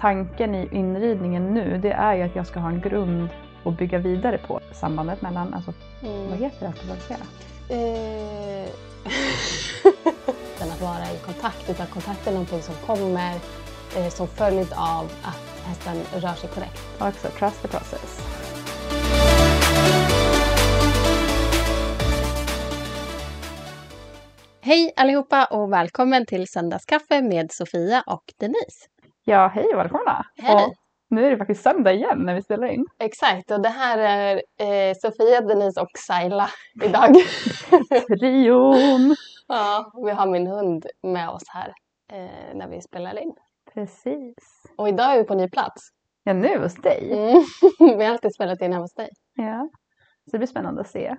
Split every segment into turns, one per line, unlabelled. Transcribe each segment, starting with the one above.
tanken i inridningen nu det är ju att jag ska ha en grund att bygga vidare på. Sambandet mellan, alltså,
Mm.
vad heter det på svenska?
Eh, att vara i kontakt, utan kontakt är någonting som kommer eh, som följd av att hästen rör sig korrekt.
Också trust the process.
Hej allihopa och välkommen till Söndagskaffe med Sofia och Denise.
Ja, hej och välkomna!
Hej.
Och nu är det faktiskt söndag igen när vi spelar in.
Exakt, och det här är eh, Sofia, Denise och Saila idag.
Trion!
ja, vi har min hund med oss här eh, när vi spelar in.
Precis.
Och idag är vi på ny plats.
Ja, nu hos dig.
Mm. vi har alltid spelat in hemma hos dig.
Ja. Så det blir spännande att se.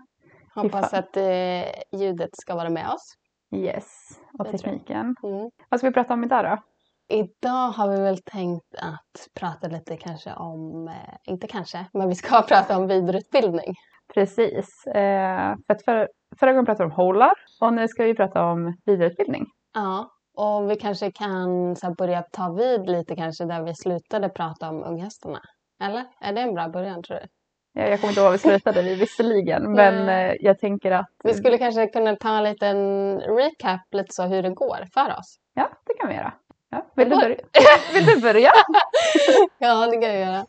Hoppas att eh, ljudet ska vara med oss.
Yes. Och
Det
tekniken.
Mm.
Vad ska vi prata om idag då?
Idag har vi väl tänkt att prata lite kanske om, eh, inte kanske, men vi ska prata om vidareutbildning.
Precis. Eh, för att för, förra gången pratade vi om hålar och nu ska vi prata om vidareutbildning.
Ja, och vi kanske kan så här, börja ta vid lite kanske där vi slutade prata om unghästarna. Eller? Är det en bra början tror du?
Ja, jag kommer inte ihåg var vi slutade vi visserligen men eh, jag tänker att
Vi skulle kanske kunna ta en liten recap lite så hur det går för oss.
ja, det kan vi göra. Ja. Vill, du börja? Vill du börja?
Ja, det kan jag göra.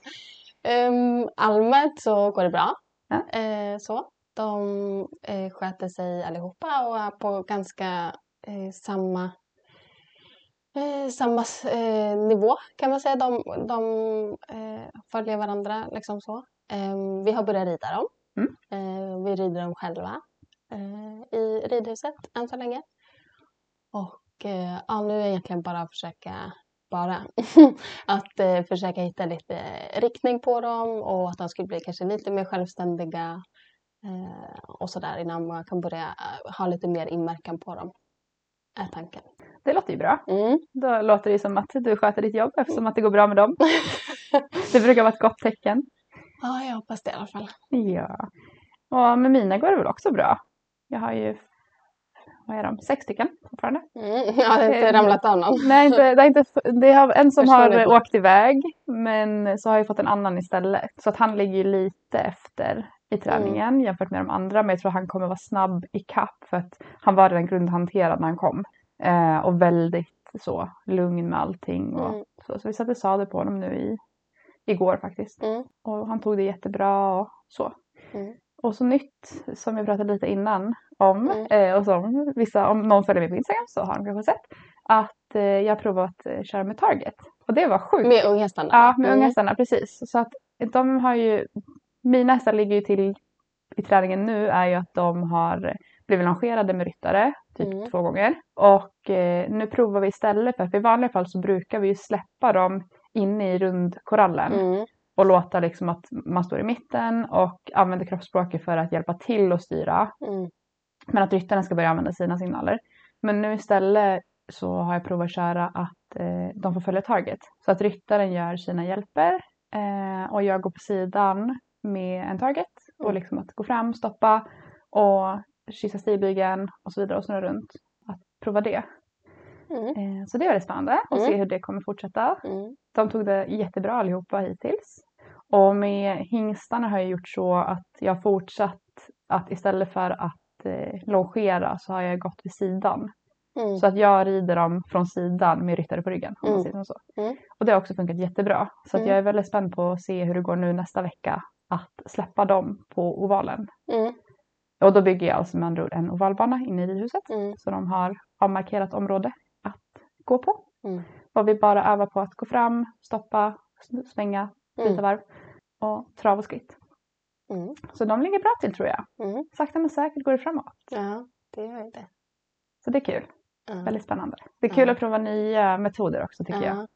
Um, allmänt så går det bra.
Ja.
Eh, så. De eh, sköter sig allihopa och är på ganska eh, samma, samma nivå kan man säga. De, de följer varandra liksom så. Ehm, vi har börjat rida dem.
Mm.
Vi rider dem själva i ridhuset än så länge. Och ja, nu är det egentligen bara att försöka bara att eh, försöka hitta lite riktning på dem och att de skulle bli kanske lite mer självständiga eh, och sådär innan man kan börja eh, ha lite mer inverkan på dem. Är tanken.
Det låter ju bra.
Mm.
Då låter det som att du sköter ditt jobb eftersom att det går bra med dem. Det brukar vara ett gott tecken.
Ja, jag hoppas det i alla fall.
Ja. Och med mina går det väl också bra. Jag har ju, vad är de, sex stycken fortfarande.
Mm. Jag har inte ramlat av någon.
Nej, inte, det är inte, det har en som har åkt iväg men så har jag fått en annan istället. Så att han ligger ju lite efter i träningen
Mm.
jämfört med de andra. Men jag tror han kommer vara snabb i kapp för att han var redan grundhanterad när han kom. Eh, och väldigt så lugn med allting. Och,
Mm.
så, så vi satte sadel på honom nu i, igår faktiskt.
Mm.
Och han tog det jättebra och så. Och så nytt som jag pratade lite innan om
Mm.
eh, och som vissa, om någon följer mig på Instagram så har de kanske sett att eh, jag har provat att eh, köra med Target. Och det var sjukt.
Med unghästarna?
Ja, med
Mm.
unghästarna precis. Så att de har ju, mina hästar ligger ju till i träningen nu är ju att de har blivit longerade med ryttare typ
Mm.
två gånger. Och eh, nu provar vi istället för att i vanliga fall så brukar vi ju släppa dem inne i rundkorallen
Mm.
Och låta liksom att man står i mitten och använder kroppsspråket för att hjälpa till att styra.
Mm.
Men att ryttarna ska börja använda sina signaler. Men nu istället så har jag provat att köra att eh, de får följa target. Så att ryttaren gör sina hjälper eh, och jag går på sidan med en target och
Mm.
liksom att gå fram, stoppa och kyssa stigbygeln och så vidare och snurra runt. Att prova det.
Mm.
Eh, så det är väldigt spännande att
Mm.
se hur det kommer fortsätta.
Mm.
De tog det jättebra allihopa hittills. Och med hingstarna har jag gjort så att jag har fortsatt att istället för att eh, longera så har jag gått vid sidan.
Mm.
Så att jag rider dem från sidan med ryttare på ryggen. Om
Mm.
så.
Mm.
Och det har också funkat jättebra. Så att
Mm.
jag är väldigt spänd på att se hur det går nu nästa vecka att släppa dem på ovalen.
Mm.
Och då bygger jag alltså med andra ord en ovalbana inne i ridhuset.
Mm.
Så de har avmarkerat område att gå på. Och vi bara övar på att gå fram, stoppa, svänga, byta varv och trav och skritt.
Mm.
Så de ligger bra till tror jag.
Mm.
Sakta men säkert går det framåt.
Ja, det gör det.
Så det är kul.
Ja.
Väldigt spännande. Det är kul
Ja.
att prova nya metoder också tycker jag.
Ja.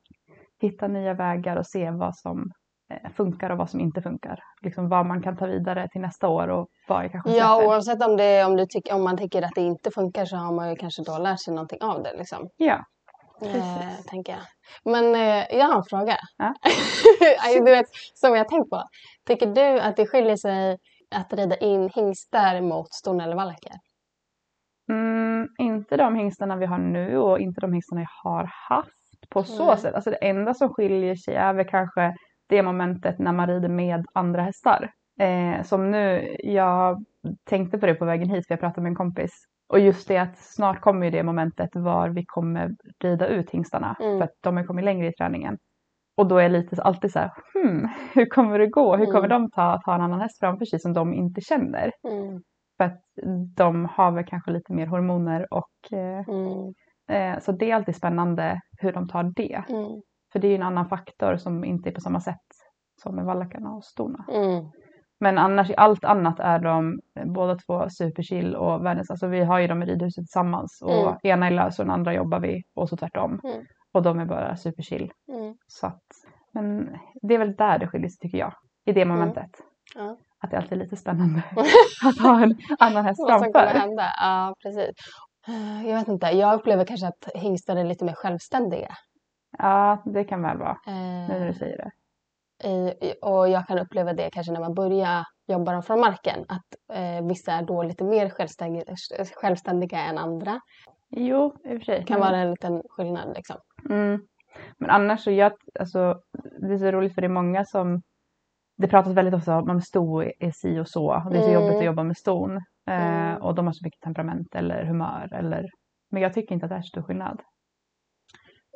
Hitta nya vägar och se vad som eh, funkar och vad som inte funkar. Liksom vad man kan ta vidare till nästa år och vad jag kanske
Ja,
släpper.
oavsett om, det, om, du tycker, om man tycker att det inte funkar så har man ju kanske då lärt sig någonting av det. Liksom.
Ja.
Eh, tänker jag. Men eh, jag har en fråga.
Ja.
Du vet, som jag tänkt på. Tycker du att det skiljer sig att rida in hingstar mot stornällevalkar?
Mm, inte de hingstarna vi har nu och inte de hingstarna jag har haft på så
Nej.
sätt. Alltså det enda som skiljer sig är väl kanske det momentet när man rider med andra hästar. Eh, som nu, jag tänkte på det på vägen hit för jag pratade med en kompis. Och just det att snart kommer ju det momentet var vi kommer rida ut hingstarna.
Mm.
För att de har kommit längre i träningen. Och då är jag lite alltid så här, hmm, hur kommer det gå? Hur kommer
Mm.
de ta, ta en annan häst framför sig som de inte känner?
Mm.
För att de har väl kanske lite mer hormoner och eh,
Mm.
eh, så det är alltid spännande hur de tar det.
Mm.
För det är ju en annan faktor som inte är på samma sätt som med vallakarna och stona.
Mm.
Men annars i allt annat är de eh, båda två superchill och världens, alltså vi har ju dem i ridhuset tillsammans och
Mm.
ena är lös och den andra jobbar vi och så tvärtom.
Mm.
Och de är bara superchill.
Mm.
Så att, men det är väl där det skiljer sig tycker jag. I det momentet.
Ja.
Att det alltid är lite spännande att ha en annan häst
Vad som kommer
framför.
hända. Ja, precis. Eh, Jag vet inte, jag upplever kanske att hingstar är lite mer självständiga.
Ja, det kan väl vara.
Eh,
Nu när du säger det.
I- och jag kan uppleva det kanske när man börjar jobba dem från marken. Att eh, vissa är då lite mer självständiga, självständiga än andra.
Jo, i och för sig.
Det kan vara en liten skillnad liksom.
Mm. Men annars så jag, alltså, det är så roligt för det är många som, det pratas väldigt ofta om att sto är si och så. Och det är så
Mm.
jobbigt att jobba med ston. Eh,
Mm.
och de har så mycket temperament eller humör. Eller, men jag tycker inte att det är så stor skillnad.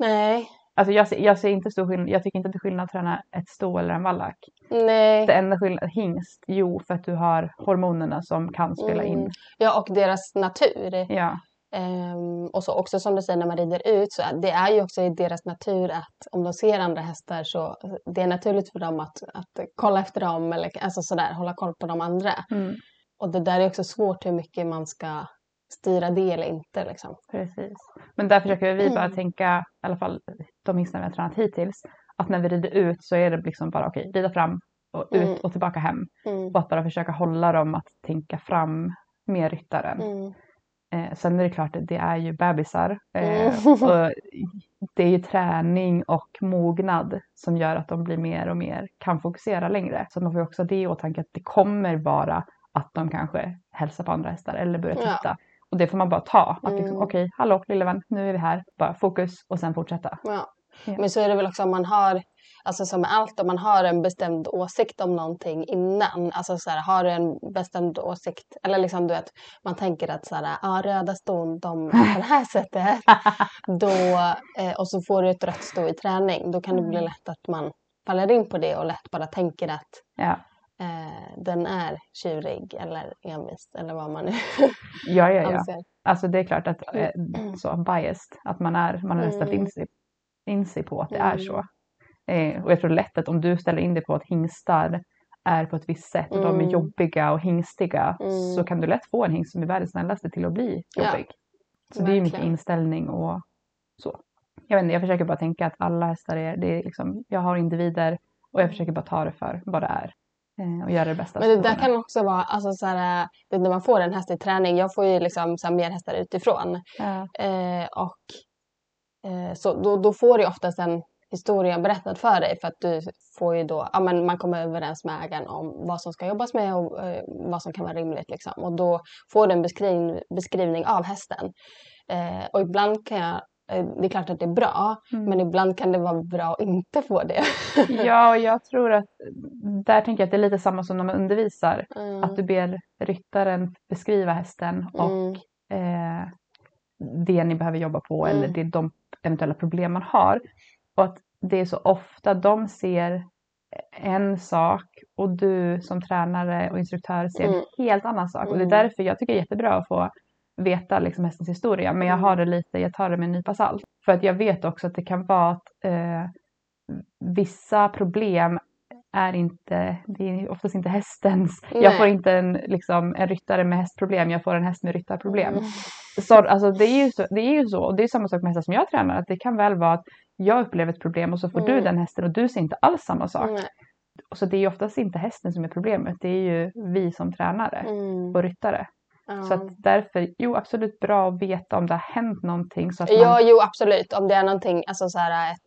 Nej,
Alltså jag, ser, jag ser inte stor skillnad, jag tycker inte att det är skillnad att träna ett sto eller en vallack.
nej.
Det enda skillnaden, hingst, jo för att du har hormonerna som kan spela in.
Mm. Ja, och deras natur.
Ja,
Ehm, och så också som du säger när man rider ut så det är ju också i deras natur att om de ser andra hästar så det är naturligt för dem att, att kolla efter dem eller alltså sådär, hålla koll på de andra.
mm,
Och det där är också svårt hur mycket man ska styra det eller inte liksom.
precis. Men där försöker vi bara
Mm.
tänka, i alla fall de hingstar vi har tränat hittills, att när vi rider ut så är det liksom bara okej, rida fram och ut
Mm.
och tillbaka hem.
Mm.
Och att bara försöka hålla dem att tänka fram med ryttaren.
Mm.
Eh, sen är det klart, det är ju bebisar. Eh,
Mm.
och det är ju träning och mognad som gör att de blir mer och mer, kan fokusera längre. Så man får också det i åtanke att det kommer vara att de kanske hälsar på andra hästar eller börjar
Ja.
Och det får man bara ta. Att liksom,
Mm.
okej, hallå lille vän, nu är vi här. Bara fokus och sen fortsätta.
Ja.
Ja.
Men så är det väl också om man har, alltså som med allt, om man har en bestämd åsikt om någonting innan. Alltså så här, har du en bestämd åsikt, eller liksom du vet, man tänker att så här, ah, röda ston, de är på det här sättet. Då, eh, och så får du ett rött sto i träning, då kan det bli
Mm.
lätt att man faller in på det och lätt bara tänker att
Ja,
eh, den är tjurig eller envis eller vad man nu
ja, ja. ja.
anser.
Alltså det är klart att eh, så biased, att man, är, man har
Mm.
in sig, in sig på att det
Mm.
är så. Eh, och jag tror lätt att om du ställer in dig på att hingstar är på ett visst sätt och de är
Mm.
jobbiga och hingstiga
Mm.
så kan du lätt få en hingst som är världens snällaste till att bli
Ja,
jobbig. så det är ju mycket inställning och så. Jag vet inte, jag försöker bara tänka att alla hästar är, det är liksom, jag har individer och jag försöker bara ta det för vad det är. Eh, och göra det bästa.
Men det där kan också vara, alltså så här, när man får en häst i träning, jag får ju liksom så här, mer hästar utifrån.
Ja.
Eh, och eh, så då, då får du oftast en historia berättad för dig för att du får ju då, ja men man kommer överens med ägaren om vad som ska jobbas med och eh, vad som kan vara rimligt liksom. Och då får du en beskriv, beskrivning av hästen. Eh, och ibland kan jag, det är klart att det är bra,
Mm.
men ibland kan det vara bra att inte få det.
ja, och jag tror att där tänker jag att det är lite samma som när man undervisar.
Mm.
Att du ber ryttaren beskriva hästen och
Mm.
eh, det ni behöver jobba på
Mm.
eller det, de eventuella problem man har. Och att det är så ofta de ser en sak och du som tränare och instruktör ser
Mm.
en helt annan sak. Och det är
Mm.
därför jag tycker det är jättebra att få veta liksom hästens historia. Men jag
Mm.
har det lite, jag tar det med en nypa salt. För att jag vet också att det kan vara att eh, vissa problem är inte, det är oftast inte hästens. Jag
Nej.
får inte en, liksom, en ryttare med hästproblem, jag får en häst med ryttarproblem.
Mm.
Så, alltså, det, är ju så, det är ju så, och det är samma sak med hästar som jag tränar, att det kan väl vara att jag upplever ett problem och så får du
Mm.
den hästen och du ser inte alls samma sak.
Nej.
Så det är ju oftast inte hästen som är problemet, det är ju vi som tränare
Mm.
och ryttare. Så att därför, jo absolut bra att veta om det har hänt någonting så att man,
Ja, jo absolut. Om det är någonting, alltså så här ett,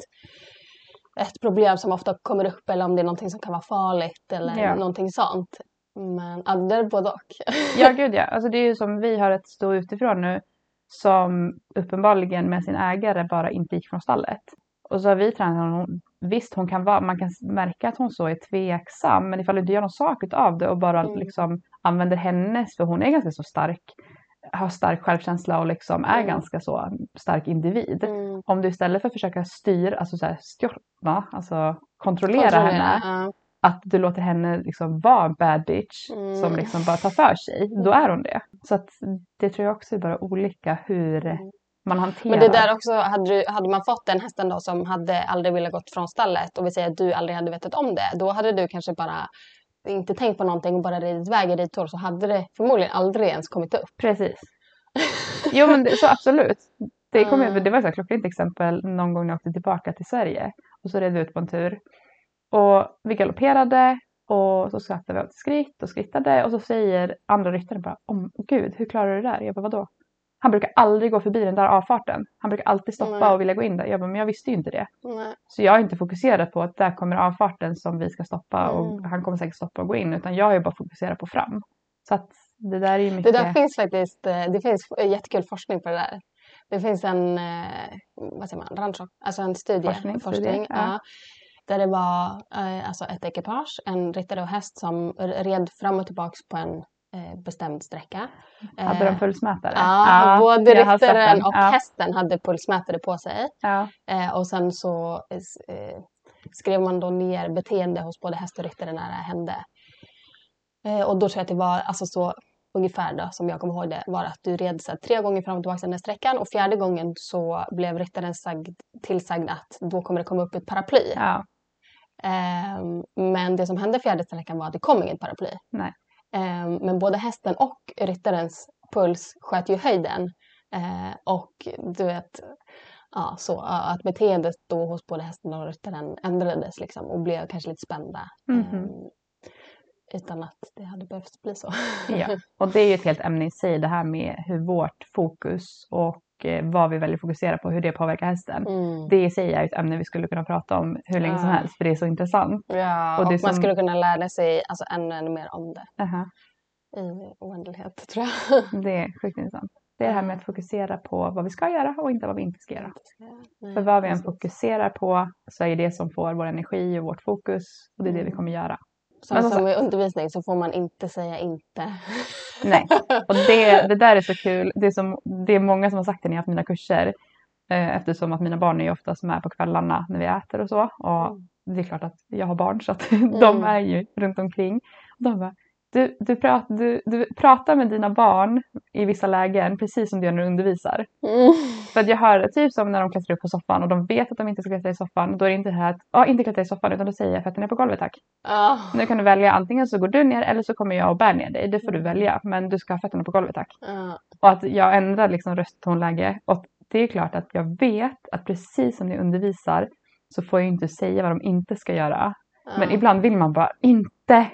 ett problem som ofta kommer upp eller om det är någonting som kan vara farligt eller
Ja.
någonting sånt. Men ja, det är både och.
Ja, gud ja. Alltså det är ju som vi har ett stå utifrån nu som uppenbarligen med sin ägare bara inte gick från stallet. Och så har vi tränat hon, visst hon kan vara, man kan märka att hon så är tveksam men ifall du inte gör någon sak av det och bara
Mm.
liksom använder hennes, för hon är ganska så stark, har stark självkänsla och liksom är
Mm.
ganska så stark individ.
Mm.
Om du istället för att försöka styra, alltså så här, stjorna, alltså kontrollera, henne,
ja.
att du låter henne liksom vara en bad bitch
Mm.
som liksom bara tar för sig, då är hon det. Så att det tror jag också är bara olika hur
Mm.
Man hanterar.
Men det där också, hade, hade man fått den hästen då som hade aldrig velat gått från stallet och vi säger att du aldrig hade vetat om det, då hade du kanske bara inte tänkt på någonting och bara ridit iväg i ridtor så hade det förmodligen aldrig ens kommit upp.
Precis. Jo men det, så absolut. Det, kom,
Mm.
det var ett klockrent exempel någon gång när jag åkte tillbaka till Sverige. Och så red vi ut på en tur. Och vi galopperade och så skrattade vi åt skritt och skrittade och så säger andra ryttaren bara om gud hur klarar du det där? Jag bara vadå? Han brukar aldrig gå förbi den där avfarten. Han brukar alltid stoppa
Nej.
och vilja gå in där. Jag bara men jag visste ju inte det.
Nej.
Så jag har inte fokuserat på att där kommer avfarten som vi ska stoppa och
Mm.
han kommer säkert stoppa och gå in utan jag har ju bara fokuserat på fram. Så att det där är ju
Det
mycket.
där finns faktiskt, eh, det finns jättekul forskning på det där. Det finns en, eh, vad säger man, rancho, alltså en studie,
Forskning, studie, ja.
ja, där det var eh, alltså ett ekipage, en ryttare och häst som red fram och tillbaks på en bestämd sträcka.
Hade de
Eh,
pulsmätare?
Ja, både
har sett
ryttaren och
ja.
hästen hade pulsmätare på sig.
Ja.
Eh, och sen så eh, skrev man då ner beteende hos både häst och ryttare när det hände. Eh, och då tror jag att det var alltså så ungefär då, som jag kommer ihåg det, var att du red så här, tre gånger fram och tillbaka den här sträckan och fjärde gången så blev ryttaren sagd, tillsagd att då kommer det komma upp ett paraply.
ja.
Ehm, men det som hände fjärde sträckan var att det kom inget paraply.
Nej.
Ehm, men både hästen och ryttarens puls sköt ju höjden. Eh, och du vet, ja, så, att beteendet då hos både hästen och ryttaren ändrades liksom, och blev kanske lite spända.
Mhm.
Ehm, utan att det hade behövt bli så.
ja. Och det är ju ett helt ämne i sig det här med hur vårt fokus och vad vi väljer att fokusera på, hur det påverkar hästen.
Mm.
Det i sig är ett ämne vi skulle kunna prata om hur länge som
Ja.
helst för det är så intressant.
Ja,
Och
och, man
som-
skulle kunna lära sig alltså, ännu, ännu mer om det
Aha.
i oändlighet tror jag.
Det är sjukt intressant. Det är det här med att fokusera på vad vi ska göra och inte vad vi inte ska göra.
Nej,
För vad vi än fokuserar på så är det som får vår energi och vårt fokus och det är det vi
Mm.
kommer göra.
Som,
Men som
som i undervisning så får man inte säga inte.
Nej, och det, det där är så kul. Det är, som, det är många som har sagt det när jag har haft mina kurser. Eh, eftersom att mina barn är ju oftast med på kvällarna när vi äter och så. Och
Mm.
det är klart att jag har barn så att de är ju runt omkring. Och de bara, du, du, prat, du, du pratar med dina barn i vissa lägen precis som du gör när du undervisar.
Mm.
För att jag hör det typ som när de klättrar upp på soffan och de vet att de inte ska klättra i soffan. Då är det inte det här att, ja inte klättra i soffan utan då säger jag fötterna på golvet tack.
Ja.
Nu kan du välja antingen så går du ner eller så kommer jag och bär ner dig. Det får du välja men du ska ha fötterna på golvet tack.
Ja.
Och att jag ändrar liksom rösttonläge. Och det är klart att jag vet att precis som ni undervisar så får jag inte säga vad de inte ska göra. Men
Ja.
ibland vill man bara inte,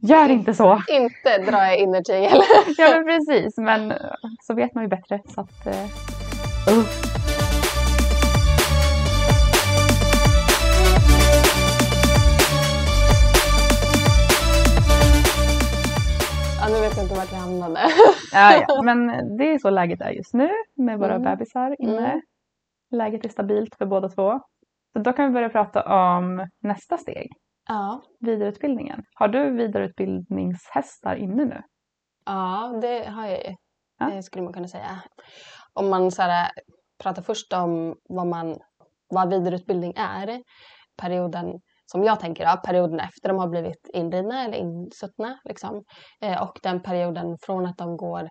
gör inte så.
Inte dra i innertygel.
Ja men precis, men eh, så vet man ju bättre. Så att, uh.
ja, nu vet jag inte vart vi hamnade.
ja, ja. Men det är så läget är just nu med våra
Mm.
bebisar inne.
Mm.
Läget är stabilt för båda två. Så då kan vi börja prata om nästa steg,
Ja.
vidareutbildningen. Har du vidareutbildningshästar inne nu?
ja, det har jag ju.
Ja.
Det skulle man kunna säga. Om man så här, pratar först om vad, man, vad vidareutbildning är. Perioden som jag tänker, ja, perioden efter de har blivit inridna eller insuttna. Liksom. Eh, och den perioden från att de går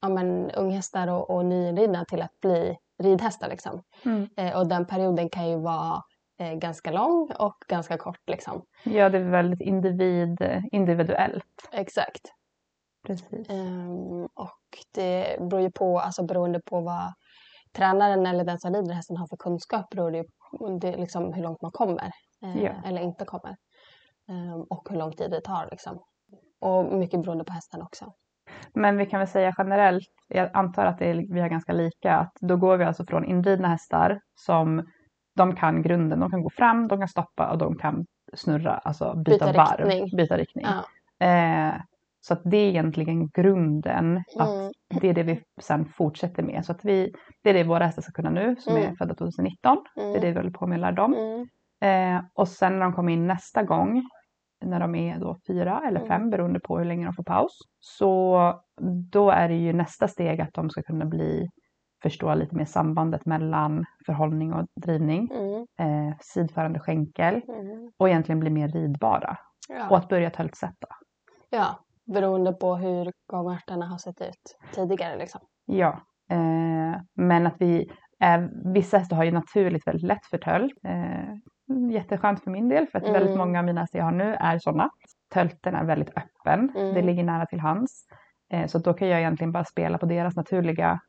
ja, men, unghästar och, och nyinridna till att bli ridhästar. Liksom.
Mm.
Eh, och den perioden kan ju vara eh, ganska lång och ganska kort. Liksom.
Ja, det är väldigt individ, individuellt.
Exakt.
Precis.
Ehm, och det beror ju på, alltså beroende på vad tränaren eller den som rider hästen har för kunskap beror det på det, är liksom, hur långt man kommer. eh,
Ja.
Eller inte kommer. Ehm, och hur lång tid det tar. Liksom. Och mycket beroende på hästen också.
Men vi kan väl säga generellt, jag antar att det är, vi har ganska lika, att då går vi alltså från inridna hästar som de kan grunden, de kan gå fram, de kan stoppa och de kan snurra, alltså byta,
Byta
varv,
riktning.
byta riktning.
Ja.
Eh, Så att det är egentligen grunden. Att
Mm.
det är det vi sen fortsätter med. Så att vi, det är det våra hästar ska kunna nu som är
Mm.
födda 2019. Det är det vi håller på med att lära dem.
Mm.
Eh, och sen när de kommer in nästa gång, när de är då fyra eller
Mm.
fem beroende på hur länge de får paus. Så då är det ju nästa steg att de ska kunna bli, förstå lite mer sambandet mellan förhållning och drivning.
Mm.
Eh, sidförande skänkel
Mm.
och egentligen bli mer ridbara. Och
Ja.
att börja töltsätta.
ja, beroende på hur gångärtorna har sett ut tidigare liksom.
Ja, eh, men att vi, är, vissa hästar har ju naturligt väldigt lätt för tölt. Eh, jätteskönt för min del för att
Mm.
väldigt många av mina hästar jag har nu är sådana. Tölten är väldigt öppen,
Mm.
det ligger nära till hands. Eh, så då kan jag egentligen bara spela på deras naturliga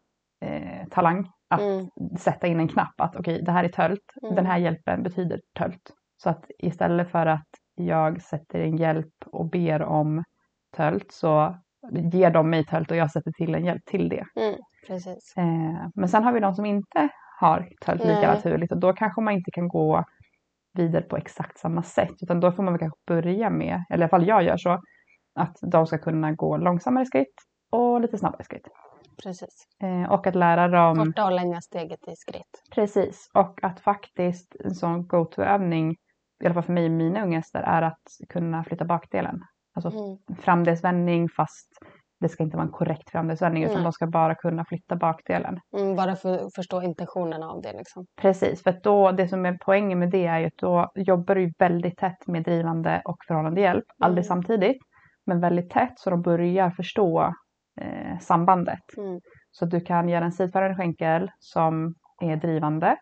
eh, talang. Att
Mm.
sätta in en knapp att okej, det här är tölt,
Mm.
den här hjälpen betyder tölt. Så att istället för att jag sätter en hjälp och ber om tölt så ger de mig tölt och jag sätter till en hjälp till det.
Mm.
Eh, men sen har vi de som inte har tölt lika
Nej.
naturligt och då kanske man inte kan gå vidare på exakt samma sätt utan då får man väl kanske börja med, eller i alla fall jag gör så, att de ska kunna gå långsammare skritt och lite snabbare skritt.
Precis.
Eh, och att lära dem
Korta och långa steget i skritt.
Precis, och att faktiskt en sån go-to-övning, i alla fall för mig och mina unga hästar, är att kunna flytta bakdelen. Alltså
Mm.
framdelsvändning fast det ska inte vara en korrekt framdelsvändning utan
Nej.
de ska bara kunna flytta bakdelen.
Mm, bara för att förstå intentionen av det liksom.
Precis, för då, det som är poängen med det är ju att då jobbar du väldigt tätt med drivande och förhållande hjälp, aldrig
Mm.
samtidigt, men väldigt tätt så de börjar förstå eh, sambandet.
Mm.
Så du kan göra en sidförande skänkel som är drivande.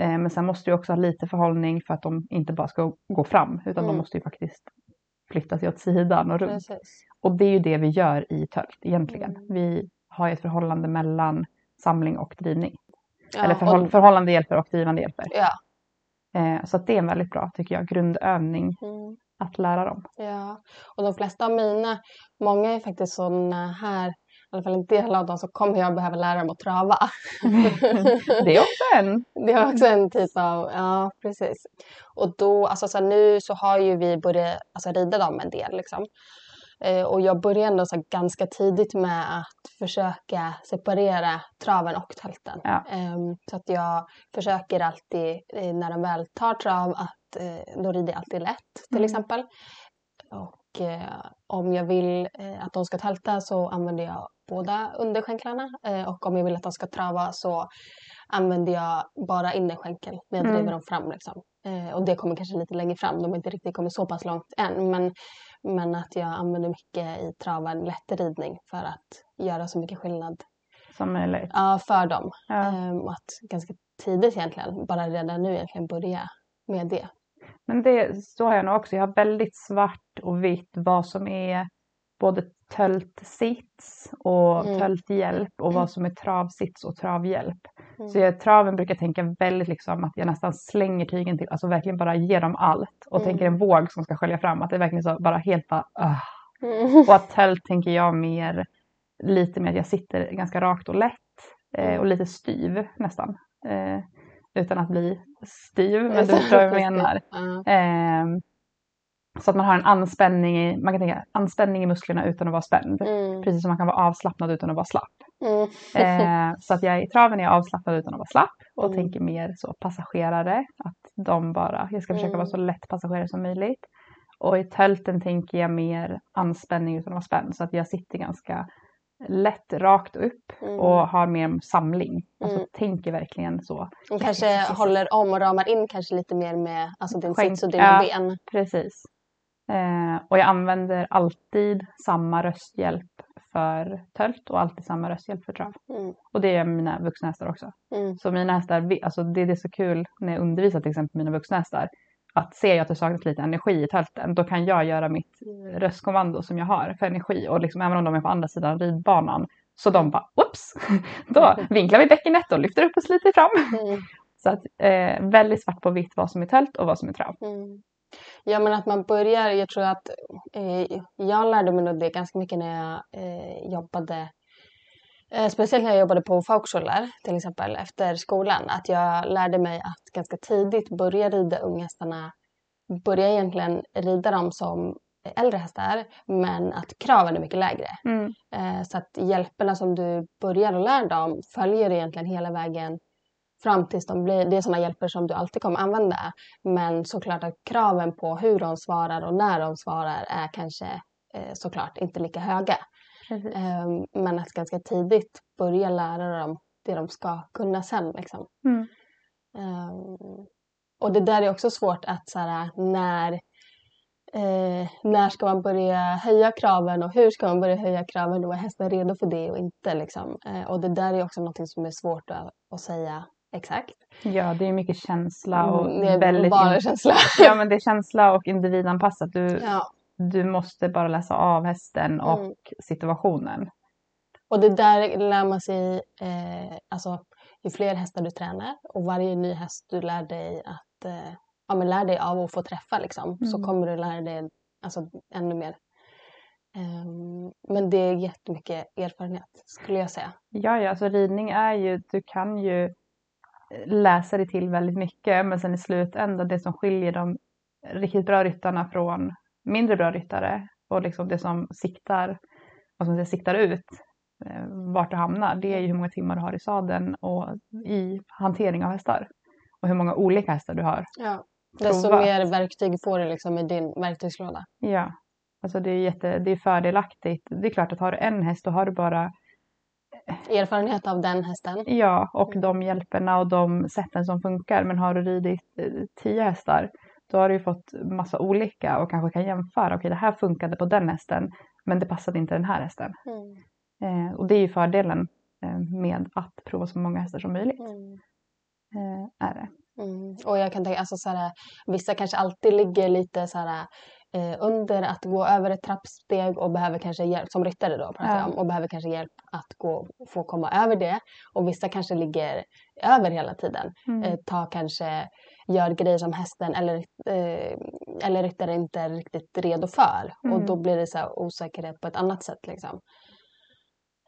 Eh, men sen måste du också ha lite förhållning för att de inte bara ska gå fram utan
Mm.
de måste ju faktiskt flytta sig åt sidan och runt.
Precis.
Och det är ju det vi gör i tölt egentligen.
Mm.
Vi har ett förhållande mellan samling och drivning.
Ja,
Eller förhåll,
och,
förhållande hjälper och drivande hjälper.
ja.
Eh, så det är en väldigt bra, tycker jag, grundövning
Mm.
Att lära dem.
Ja, och de flesta av mina, många är faktiskt sådana här, i alla fall en del av dem så kommer jag behöva lära dem att trava.
Det är också en.
Det är också en typ av, ja precis. Och då, alltså så här, nu så har ju vi börjat alltså, rida dem en del liksom. Eh, och jag började ändå så här, ganska tidigt med att försöka separera traven och tälten.
Ja.
Ehm, så att jag försöker alltid eh, när de väl tar trav att eh, då rider jag alltid lätt till
Mm.
exempel. Och eh, om jag vill eh, att de ska tälta så använder jag båda underskänklarna. Eh, och om jag vill att de ska trava så använder jag bara innerskänkel när jag
Mm.
driver dem fram. Liksom. Eh, och det kommer kanske lite längre fram. De har inte riktigt kommit så pass långt än. Men, men att jag använder mycket i traven lätt ridning för att göra så mycket skillnad
Som möjligt.
ja, för dem.
Ja.
Ehm, att ganska tidigt egentligen, bara redan nu egentligen börja med det.
Men det, så har jag nog också. Jag har väldigt svart och vitt vad som är både töltsits och
Mm.
tölthjälp och vad som är travsits och travhjälp.
Mm.
Så jag, traven brukar tänka väldigt liksom att jag nästan slänger tygen till, alltså verkligen bara ger dem allt och
Mm.
tänker en våg som ska skölja fram. Att det är verkligen så bara helt bara ah.
Mm.
Och att tölt tänker jag mer lite mer att jag sitter ganska rakt och lätt eh,
Mm.
och lite styv nästan. Eh, utan att bli styv, men du förstår vad jag menar. Ehm, så att man har en anspänning i, man kan tänka anspänning i musklerna utan att vara spänd.
Mm.
Precis som man kan vara avslappnad utan att vara slapp.
Mm.
Eh, så att jag i traven är jag avslappnad utan att vara slapp och
Mm.
tänker mer så passagerare. Att de bara, jag ska försöka
Mm.
vara så lätt passagerare som möjligt. Och i tälten tänker jag mer anspänning utan att vara spänd. Så att jag sitter ganska lätt rakt upp
Mm.
och har mer samling. Alltså
Mm.
tänker verkligen så.
Och kanske håller om och ramar in kanske lite mer med alltså din
Skänk,
sits och dina
ja.
ben.
Precis. Eh, och jag använder alltid samma rösthjälp för tölt och alltid samma rösthjälp för trav.
Mm.
Och det gör mina vuxna hästar också.
Mm.
Så mina hästar, alltså det, det är så kul när jag undervisar till exempel mina vuxna hästar. Att ser jag att det saknas lite energi i tälten, då kan jag göra mitt röstkommando som jag har för energi. Och liksom, även om de är på andra sidan ridbanan, så de bara whoops! Då vinklar vi bäckenet och lyfter upp och sliter fram.
Mm.
Så att eh, väldigt svart på vitt vad som är tält och vad som är trav.
Mm. Ja men att man börjar, jag tror att eh, jag lärde mig nog det ganska mycket när jag eh, jobbade Speciellt när jag jobbade på folkskolor till exempel efter skolan. Att jag lärde mig att ganska tidigt börja rida unghästarna. Börja egentligen rida dem som äldre hästar men att kraven är mycket lägre.
Mm.
Eh, så att hjälperna som du börjar att lära dem följer egentligen hela vägen fram tills de blir, det är sådana hjälper som du alltid kommer använda. Men såklart att kraven på hur de svarar och när de svarar är kanske eh, såklart inte lika höga.
Precis.
Eh, men att ganska tidigt börja lära dem det de ska kunna sen. Liksom.
Mm.
Eh, och det där är också svårt att så här, när, eh, när ska man börja höja kraven och hur ska man börja höja kraven och är hästen redo för det och inte. Liksom. Eh, och det där är också något som är svårt att, att säga exakt.
Ja, det är mycket känsla och
Mm,
väldigt...
bara känsla.
Ja, men det är känsla och individanpassat. Du,
Ja.
Du måste bara läsa av hästen och
Mm.
situationen.
Och det där lär man sig, eh, alltså ju fler hästar du tränar och varje ny häst du lär dig att eh, ja, men lär dig av att få träffa liksom, så
Mm.
kommer du lära dig alltså, ännu mer. Ehm, men det är jättemycket erfarenhet skulle jag säga.
Ja, ja, alltså ridning är ju, du kan ju läsa dig till väldigt mycket, men sen i slutändan det som skiljer de riktigt bra ryttarna från mindre bra ryttare och liksom det som siktar, vad säga, siktar ut eh, vart du hamnar, det är ju hur många timmar du har i sadeln och i hantering av hästar. Och hur många olika hästar du har.
Ja. Desto
Provat.
mer verktyg får du liksom i din verktygslåda.
Ja, alltså det är, jätte, det är fördelaktigt. Det är klart att har du en häst då har du bara
Erfarenhet av den hästen.
Ja, och
Mm.
de hjälperna och de sätten som funkar. Men har du ridit eh, tio hästar, då har du ju fått massa olika och kanske kan jämföra. Okej, det här funkade på den hästen, men det passade inte den här hästen.
Mm.
Eh, och det är ju fördelen eh, med att prova så många hästar som möjligt.
Mm.
Eh, är det.
Mm. Och jag kan tänka, alltså så här, vissa kanske alltid ligger lite så här, eh, under att gå över ett trappsteg och behöver kanske hjälp, som ryttare då pratar jag
Ja.
om, och behöver kanske hjälp att gå, få komma över det. Och vissa kanske ligger över hela tiden.
Mm.
Eh, ta kanske, gör grejer som hästen eller, eh, eller ryttare inte är riktigt redo för. Och
Mm.
då blir det så osäkerhet på ett annat sätt liksom.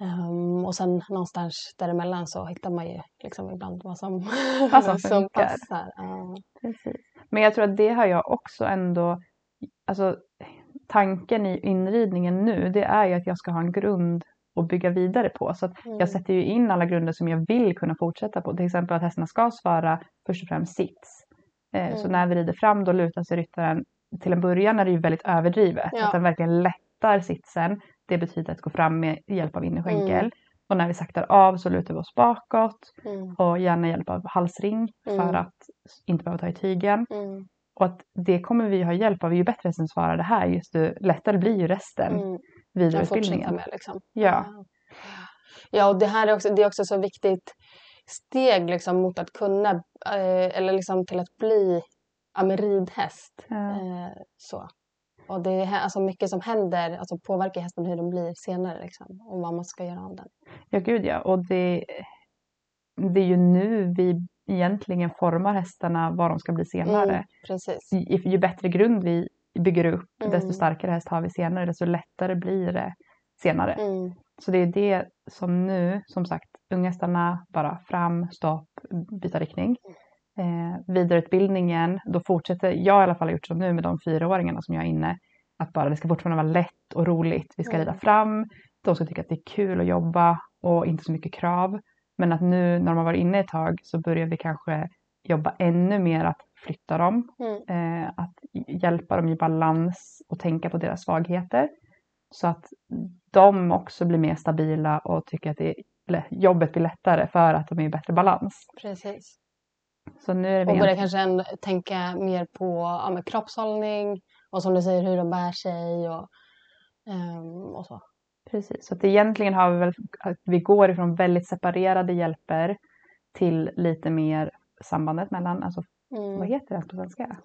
Ehm, och sen någonstans däremellan så hittar man ju liksom ibland vad som,
Vad som
passar.
Precis. Men jag tror att det har jag också ändå, alltså tanken i inridningen nu det är ju att jag ska ha en grund att bygga vidare på. Så att
Mm.
jag sätter ju in alla grunder som jag vill kunna fortsätta på. Till exempel att hästarna ska svara först och främst sits. Eh, Så
Mm.
när vi rider fram då lutar sig ryttaren, till en början är det ju väldigt överdrivet.
Ja.
Att den verkligen lättar sitsen. Det betyder att gå fram med hjälp av innerskänkel.
Mm.
Och när vi saktar av så lutar vi oss bakåt
Mm.
och gärna hjälp av halsring för
Mm.
att inte behöva ta i tygen.
Mm.
Och att det kommer vi ha hjälp av. Ju bättre hästen svarar det här, just det lättare blir ju resten
Mm.
vid
Jag fortsätter
utbildningen.
med liksom.
Ja.
Ja, och det här är också, det är också så viktigt steg liksom mot att kunna, eh, eller liksom till att bli ja, men ridhäst.
Ja.
Eh, så. Och det är alltså mycket som händer, alltså påverkar hästen hur den blir senare liksom, och vad man ska göra av den.
Ja, gud ja. Och det, det är ju nu vi egentligen formar hästarna vad de ska bli senare.
Mm, precis.
Ju, ju bättre grund vi bygger upp,
Mm.
desto starkare häst har vi senare, desto lättare blir det senare.
Mm,
Så det är det som nu, som sagt, unghästarna bara fram, stopp, byta riktning. Eh, vidareutbildningen, då fortsätter, jag i alla fall gjort så nu med de fyraåringarna som jag är inne, att bara det ska fortfarande vara lätt och roligt. Vi ska
Mm.
rida fram, de ska tycka att det är kul att jobba och inte så mycket krav. Men att nu när de har varit inne ett tag så börjar vi kanske jobba ännu mer att flytta dem,
mm,
eh, att hjälpa dem i balans och tänka på deras svagheter. Så att de också blir mer stabila och tycker att det, eller, jobbet blir lättare för att de är i bättre balans.
precis.
Så nu är det
Och börja kanske tänka mer på ja, kroppshållning och som du säger hur de bär sig och, ehm, och så.
Precis, så att egentligen har vi väl att vi går ifrån väldigt separerade hjälper till lite mer sambandet mellan, alltså
Mm.
vad heter det på svenska?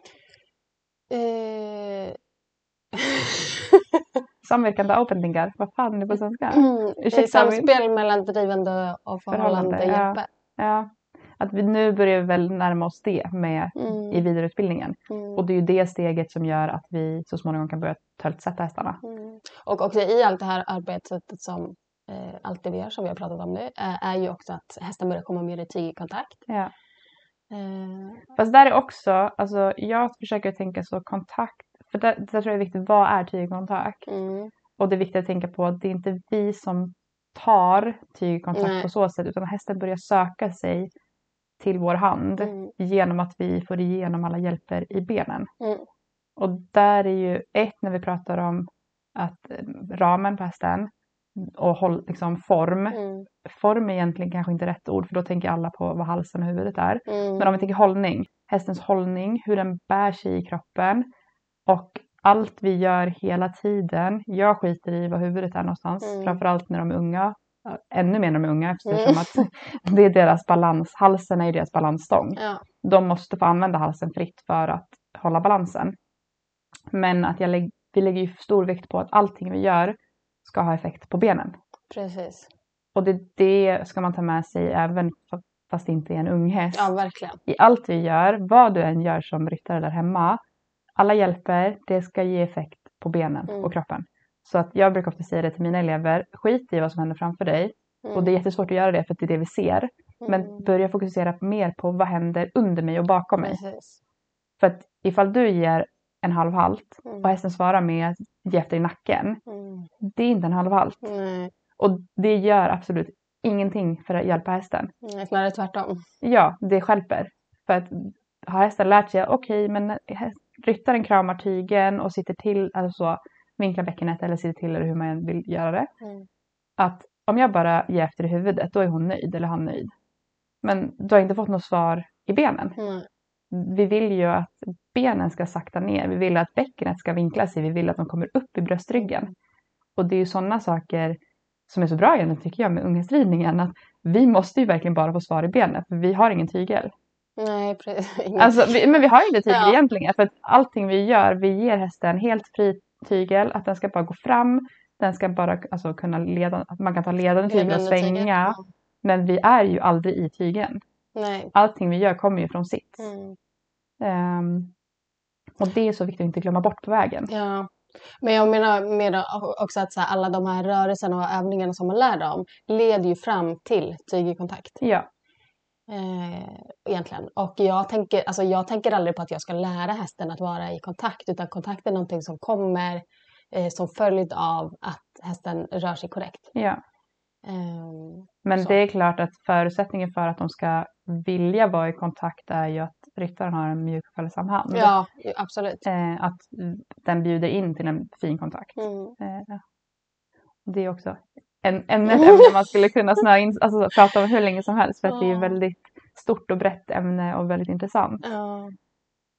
Eh,
Samverkande openingar, vad fan är det på svenska?
I
Ursäkta, min-
samspel mellan drivande och förhållande
Förhållande, ja. Ja, att vi nu börjar vi väl närma oss det med
Mm.
i vidareutbildningen.
Mm.
Och det är ju det steget som gör att vi så småningom kan börja töltsätta hästarna.
Mm. Och också i allt det här arbetssättet som eh, allt det vi gör som vi har pratat om nu eh, är ju också att hästen börjar komma mer i tygkontakt.
Ja.
Eh,
Fast där är också, alltså jag försöker tänka så kontakt för där, där tror jag det är viktigt, vad är tygkontakt?
Mm.
Och det är viktigt att tänka på att det är inte vi som tar tygkontakt
Nej.
på så sätt utan hästen börjar söka sig till vår hand
Mm.
genom att vi får igenom alla hjälper i benen.
Mm.
Och där är ju ett när vi pratar om att eh, ramen på hästen och håll, liksom form.
Mm.
Form är egentligen kanske inte rätt ord för då tänker alla på vad halsen och huvudet är.
Mm.
Men om vi tänker hållning, hästens hållning, hur den bär sig i kroppen och allt vi gör hela tiden. Jag skiter i vad huvudet är någonstans,
Mm.
framförallt när de är unga. Ännu mer när de är unga eftersom
Mm.
att det är deras balans. Halsen är ju deras balansstång.
Ja.
De måste få använda halsen fritt för att hålla balansen. Men att jag lägg, vi lägger ju stor vikt på att allting vi gör ska ha effekt på benen.
Precis.
Och det, det ska man ta med sig även fa- fast det inte är en ung häst.
Ja, verkligen.
I allt vi gör, vad du än gör som ryttare där hemma, alla hjälper, det ska ge effekt på benen
Mm.
och kroppen. Så att jag brukar ofta säga det till mina elever, skit i vad som händer framför dig.
Mm.
Och det är jättesvårt att göra det för att det är det vi ser. Men
Mm.
börja fokusera mer på vad händer under mig och bakom mig.
Precis.
För att ifall du ger en halv halt
Mm.
och hästen svarar med att ge efter i nacken,
Mm.
det är inte en halv halt.
Nej.
Och det gör absolut ingenting för att hjälpa hästen.
Nej, snarare tvärtom.
Ja, det skälper. För att har hästen lärt sig, okej, men hä- ryttaren kramar tygen och sitter till, alltså så, vinklar bäckenet eller sitter till eller hur man vill göra det.
Mm.
Att om jag bara ger efter i huvudet, då är hon nöjd eller han nöjd. Men du har inte fått något svar i benen.
Nej.
Vi vill ju att benen ska sakta ner. Vi vill att bäckenet ska vinkla sig. Vi vill att de kommer upp i bröstryggen. Och det är ju sådana saker som är så bra egentligen tycker jag med unghästridningen. Att vi måste ju verkligen bara få svar i benen för vi har ingen tygel.
Nej, precis. Ingen-
Alltså, vi, men vi har ju inte tygel
Ja.
egentligen. För att allting vi gör, vi ger hästen helt fri tygel. Att den ska bara gå fram. Den ska bara alltså, kunna leda, att man kan ta ledande tygel och svänga.
Ja.
Men vi är ju aldrig i tygen.
Nej.
Allting vi gör kommer ju från sits.
Mm.
Ehm, och det är så viktigt att inte glömma bort på vägen.
Ja. Men jag menar, menar också att så här, alla de här rörelserna och övningarna som man lär dem leder ju fram till tygig kontakt.
Ja,
Eh, egentligen. Och jag tänker, alltså jag tänker aldrig på att jag ska lära hästen att vara i kontakt utan kontakt är någonting som kommer eh, som följd av att hästen rör sig korrekt.
ja.
Ehm,
Men
Så.
det är klart att förutsättningen för att de ska vilja vara i kontakt är ju att ryttaren har en mjuk och följsam hand.
ja, absolut.
Eh, att den bjuder in till en fin kontakt.
Mm.
Eh, det är också en, ännu ett ämne man skulle kunna snöa in, alltså, prata om hur länge som helst för att det är
Ja.
väldigt stort och brett ämne och väldigt intressant.
Ja.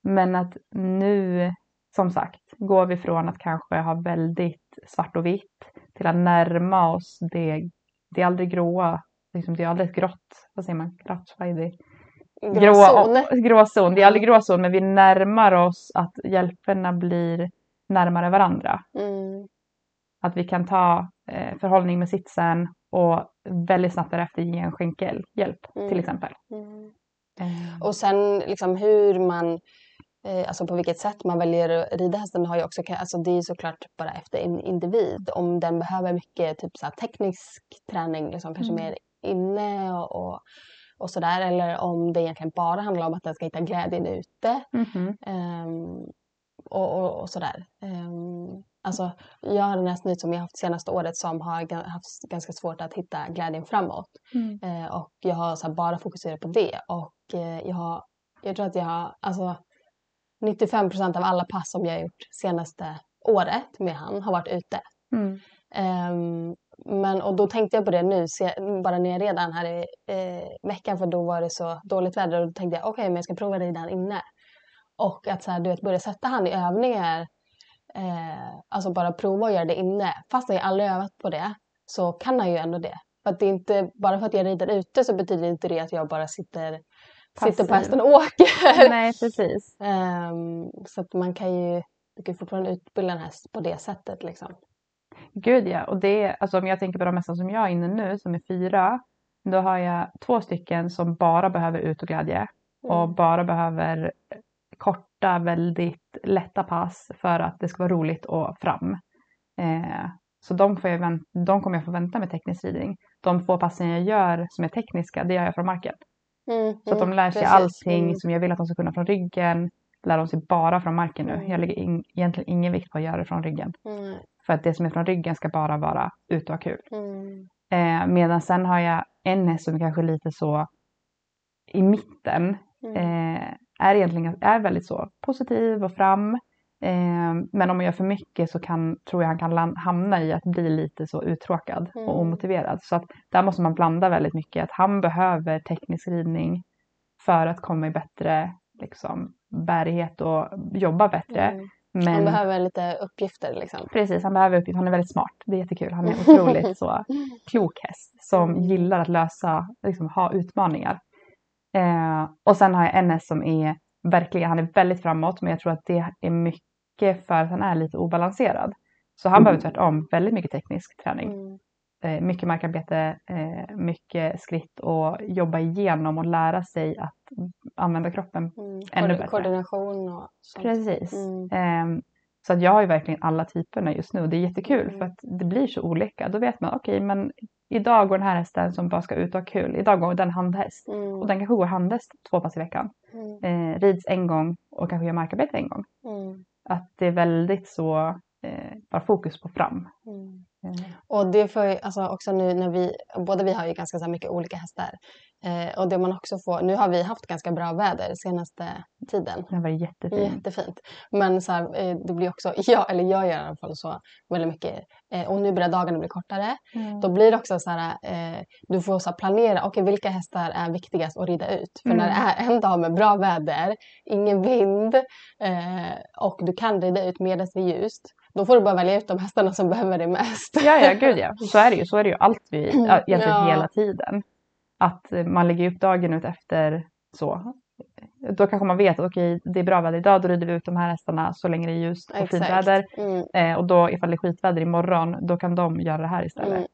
Men att nu, som sagt, går vi från att kanske ha väldigt svart och vitt till att närma oss det, det är aldrig gråa, liksom, det är aldrig ett grått, vad säger man, grått, vad är?
Gråzon.
Grå, gråzon, det är aldrig gråzon men vi närmar oss att hjälperna blir närmare varandra.
Mm.
Att vi kan ta eh, förhållning med sitsen och väldigt snabbt därefter ge en skänkelhjälp
Mm.
till exempel.
Mm.
Eh,
Och sen liksom hur man, eh, alltså på vilket sätt man väljer att rida hästen har ju också, alltså det är ju såklart bara efter en individ. Om den behöver mycket typ så teknisk träning, liksom kanske
Mm.
mer inne och, och, sådär. Eller om det egentligen bara handlar om att den ska hitta glädjen ute.
mhm.
ehm, och, och, och sådär. Um, alltså, jag har en häst nu som jag haft senaste året som har haft ganska svårt att hitta glädjen framåt.
Mm.
Eh, och jag har så här, bara fokuserat på det. Och eh, jag, har, jag tror att jag har, alltså 95 procent av alla pass som jag har gjort senaste året med han har varit ute.
Mm.
Ehm, men, och då tänkte jag på det nu, se, bara när jag redan här i eh, veckan för då var det så dåligt väder och då tänkte jag okej men jag ska prova rida han inne. Och att så här, du vet, börja sätta han i övningar, eh, alltså bara prova att göra det inne. Fast jag aldrig övat på det så kan han ju ändå det. För att det är inte, bara för att jag rider ute så betyder inte det att jag bara sitter, sitter på hästen och åker.
Nej, precis.
Ehm, så att man kan ju, du kan fortfarande utbilda en häst på det sättet liksom.
Gud ja, och det, alltså om jag tänker på de hästar som jag är inne nu som är fyra, då har jag två stycken som bara behöver ut och glädje och
Mm.
bara behöver korta, väldigt lätta pass för att det ska vara roligt och fram. Eh, så de, får jag vänt, de kommer jag få vänta med teknisk ridning. De få passen jag gör som är tekniska, det gör jag från marken.
Mm,
Så att de
mm,
lär sig
precis.
allting
Mm.
som jag vill att de ska kunna från ryggen. lära om sig bara från marken nu.
Mm.
Jag lägger in, egentligen ingen vikt på att göra det från ryggen.
Mm.
För att det som är från ryggen ska bara vara ut och ha kul. Eh, medan sen har jag en häst som kanske lite så i mitten. Eh, är egentligen är väldigt så positiv och fram. Eh, men om man gör för mycket så kan, tror jag han kan hamna i att bli lite så uttråkad
Mm.
och omotiverad. Så att där måste man blanda väldigt mycket. Att han behöver teknisk ridning för att komma i bättre liksom, bärighet och jobba bättre.
Mm. Han
Men
behöver lite uppgifter liksom.
precis, han behöver uppgift. Han är väldigt smart. Det är jättekul. Han är otroligt så klok häst som
Mm.
gillar att lösa, liksom ha utmaningar. Eh, och sen har jag häst som är verkligen, han är väldigt framåt men jag tror att det är mycket för att han är lite obalanserad. Så han behöver tvärtom väldigt mycket teknisk träning.
Mm.
Eh, mycket markarbete, eh, mycket skritt och jobba igenom och lära sig att använda kroppen.
Mm.
Ännu bättre.
Koordination och sånt.
Precis.
Mm.
Så att jag har ju verkligen alla typerna just nu och det är jättekul
Mm.
för att det blir så olika. Då vet man, okej men idag går den här hästen som bara ska ut och ha kul. Idag går den handhäst.
Mm.
Och den kanske går handhäst två pass i veckan.
Mm.
Eh, rids en gång och kanske gör markarbete en gång.
Mm.
Att det är väldigt så, eh, bara fokus på fram.
Mm.
Eh,
Och det får ju, alltså också nu när vi, båda vi har ju ganska så mycket olika hästar. Eh, och det man också får, nu har vi haft ganska bra väder senaste tiden.
den var jättefin.
Jättefint. Men så här, eh, det blir också, jag, eller jag gör i alla fall så väldigt mycket, eh, och nu börjar dagarna bli kortare.
Mm.
Då blir det också så här, eh, du får så här planera, okej vilka hästar är viktigast att rida ut? För när det
Mm.
är en dag med bra väder, ingen vind eh, och du kan rida ut medan det är ljust, då får du bara välja ut de hästarna som behöver det mest.
Ja, ja, gud ja. Så är det ju. Så är det ju alltid, ja, egentligen
Ja.
hela tiden. Att man lägger upp dagen ut efter så. Då kanske man vet att okej, det är bra väder idag, då rider vi ut de här hästarna så länge det är ljust och fint väder.
Mm,
Eh, och då ifall det är skitväder imorgon, då kan de göra det här istället.
mm,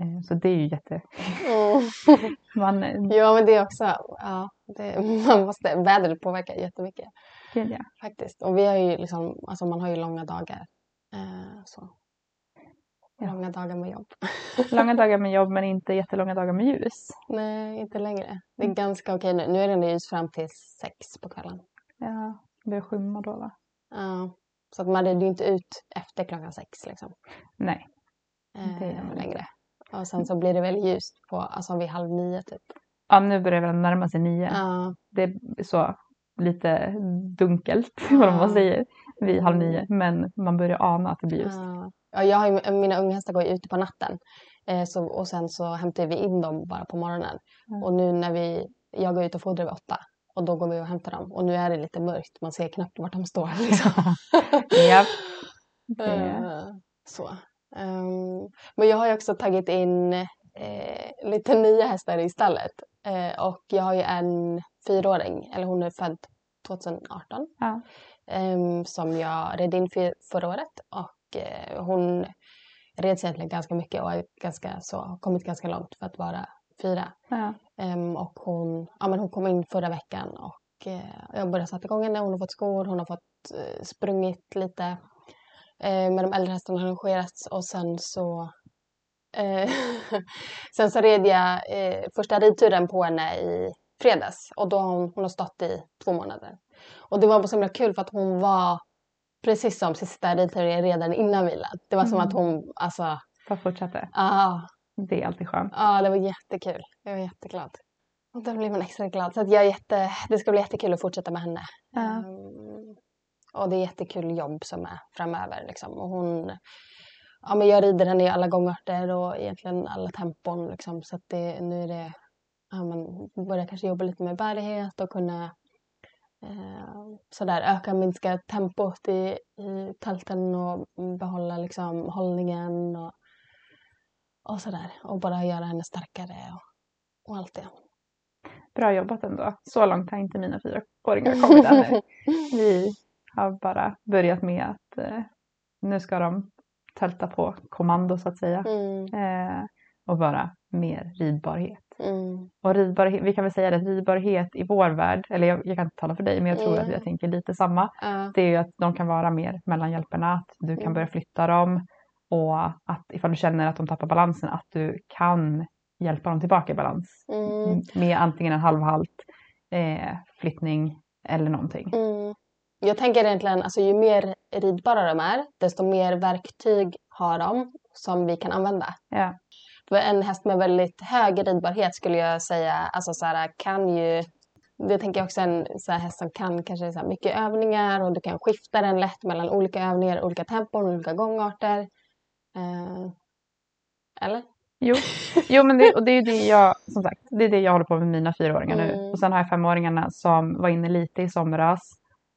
Eh, så det är ju jätte...
mm.
Man, eh,
Ja men det är också, ja, det, man måste, vädret påverkar jättemycket
gud, ja.
faktiskt. Och vi har ju liksom, alltså man har ju långa dagar. Eh, så.
Ja.
Långa dagar med jobb.
Långa dagar med jobb men inte jättelånga dagar med ljus.
Nej, inte längre. Det är
Mm.
ganska okej nu. Nu är det ljus fram till sex på kvällen.
Ja, det börjar skymma då va?
Ja, så att man rider ju inte ut efter klockan sex liksom.
Nej.
Eh,
Det
längre. Och sen så blir det väl ljust på, alltså vid halv nio typ.
Ja, nu börjar det väl närma sig nio.
Ja,
Det är så lite dunkelt, vad man
Ja.
säger, vid halv
Mm.
nio. Men man börjar ana att det blir ljust.
ja. Ja, jag har ju, mina unghästar går ju ute på natten. Eh, så, och sen så hämtar vi in dem bara på morgonen.
Mm.
Och nu när vi, jag går ut och fodrar vid åtta. Och då går vi och hämtar dem. Och nu är det lite mörkt. Man ser knappt vart de står. Liksom.
Det,
Eh, så. Ehm, men jag har ju också tagit in eh, lite nya hästar i stallet. Eh, och jag har ju en fyraåring, eller hon är född 2018.
Ja.
ehm, som jag red in för, förra året. Och hon reds egentligen ganska mycket och är ganska, så, har kommit ganska långt för att vara fyra.
ja.
Ehm, och hon, ja, men hon kom in förra veckan och eh, jag började sätta igång henne. Hon har fått skor, hon har fått eh, sprungit lite eh, med de äldre hästarna har arrangerats och sen så eh, sen så red jag eh, första ridturen på henne i fredags och då har hon, hon har stått i två månader. Och det var så himla kul för att hon var precis som sista ridturen redan innan vilan. Det var som
Mm.
att hon, alltså,
Bara fortsätter.
ah,
Det är alltid skönt.
Ja, det var jättekul. Jag var jätteglad. Och då blir man extra glad. Så att jag jätte, det ska bli jättekul att fortsätta med henne.
Ja.
Ehm, och det är jättekul jobb som är framöver. Liksom. Och hon, ja, men jag rider henne i alla gångarter och egentligen alla tempon. Liksom. Så att det, nu är det, ja, men börja kanske jobba lite med bärighet och kunna eh, sådär, öka minska tempot i, i tälten och behålla liksom, hållningen. Och, och sådär. Och bara göra henne starkare och, och allt det.
Bra jobbat ändå. Så långt har inte mina fyraåringar kommit ännu. Vi har bara börjat med att eh, nu ska de tälta på kommando så att säga.
Mm,
Eh, och bara mer ridbarhet.
mm,
Och ridbarhet, vi kan väl säga det ridbarhet i vår värld, eller jag, jag kan inte tala för dig men jag tror
Mm.
att jag tänker lite samma.
ja,
Det är ju att de kan vara mer mellan hjälperna, att du kan
Mm.
börja flytta dem och att ifall du känner att de tappar balansen att du kan hjälpa dem tillbaka i balans
mm,
med antingen en halvhalt, eh, flyttning eller någonting.
mm, Jag tänker egentligen, alltså ju mer ridbara de är, desto mer verktyg har de som vi kan använda.
Ja.
En häst med väldigt hög ridbarhet skulle jag säga, alltså så här, kan ju det tänker jag också en så här häst som kan kanske så mycket övningar och du kan skifta den lätt mellan olika övningar, olika tempon, olika gångarter. Eh, eller?
Jo, jo men det, och det är det jag, som sagt, det är det jag håller på med mina fyraåringar nu.
Mm.
Och sen har jag femåringarna som var inne lite i somras.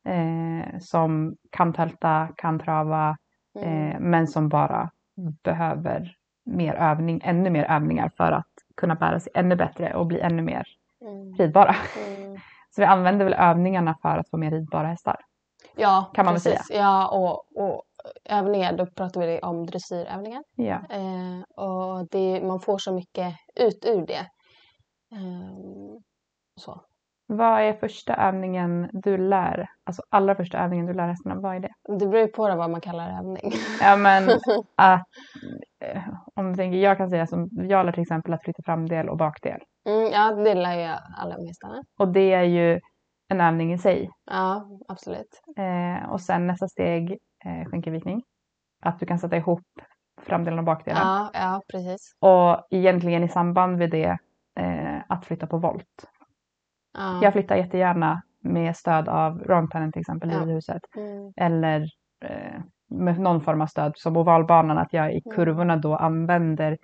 Eh, som kan tälta, kan trava,
Mm.
eh, men som bara behöver mer övning, ännu mer övningar för att kunna bära sig ännu bättre och bli ännu mer
Mm.
ridbara.
Mm.
Så vi använder väl övningarna för att få mer ridbara hästar.
Ja,
Kan man väl
precis. Ja, och, och övningar, då pratar vi om dressyrövningar.
Ja.
Eh, och det, man får så mycket ut ur det. Ehm, så.
Vad är första övningen du lär, alltså allra första övningen du lär hästarna, vad är det?
Det beror ju på vad man kallar övning.
Ja men att, eh, om du tänker, jag kan säga som, jag lär till exempel att flytta framdel och bakdel.
Mm, ja, det lär ju alla hästarna.
Och det är ju en övning i sig.
Ja, absolut.
Eh, och sen nästa steg, eh, skänkelvikning. Att du kan sätta ihop framdelen och bakdelen.
Ja, ja, precis.
Och egentligen i samband med det eh, att flytta på volt.
Ja.
Jag flyttar jättegärna med stöd av roundpennen till exempel
Ja.
i huset.
Mm,
Eller eh, med någon form av stöd som ovalbanan att jag i
Mm.
kurvorna då använder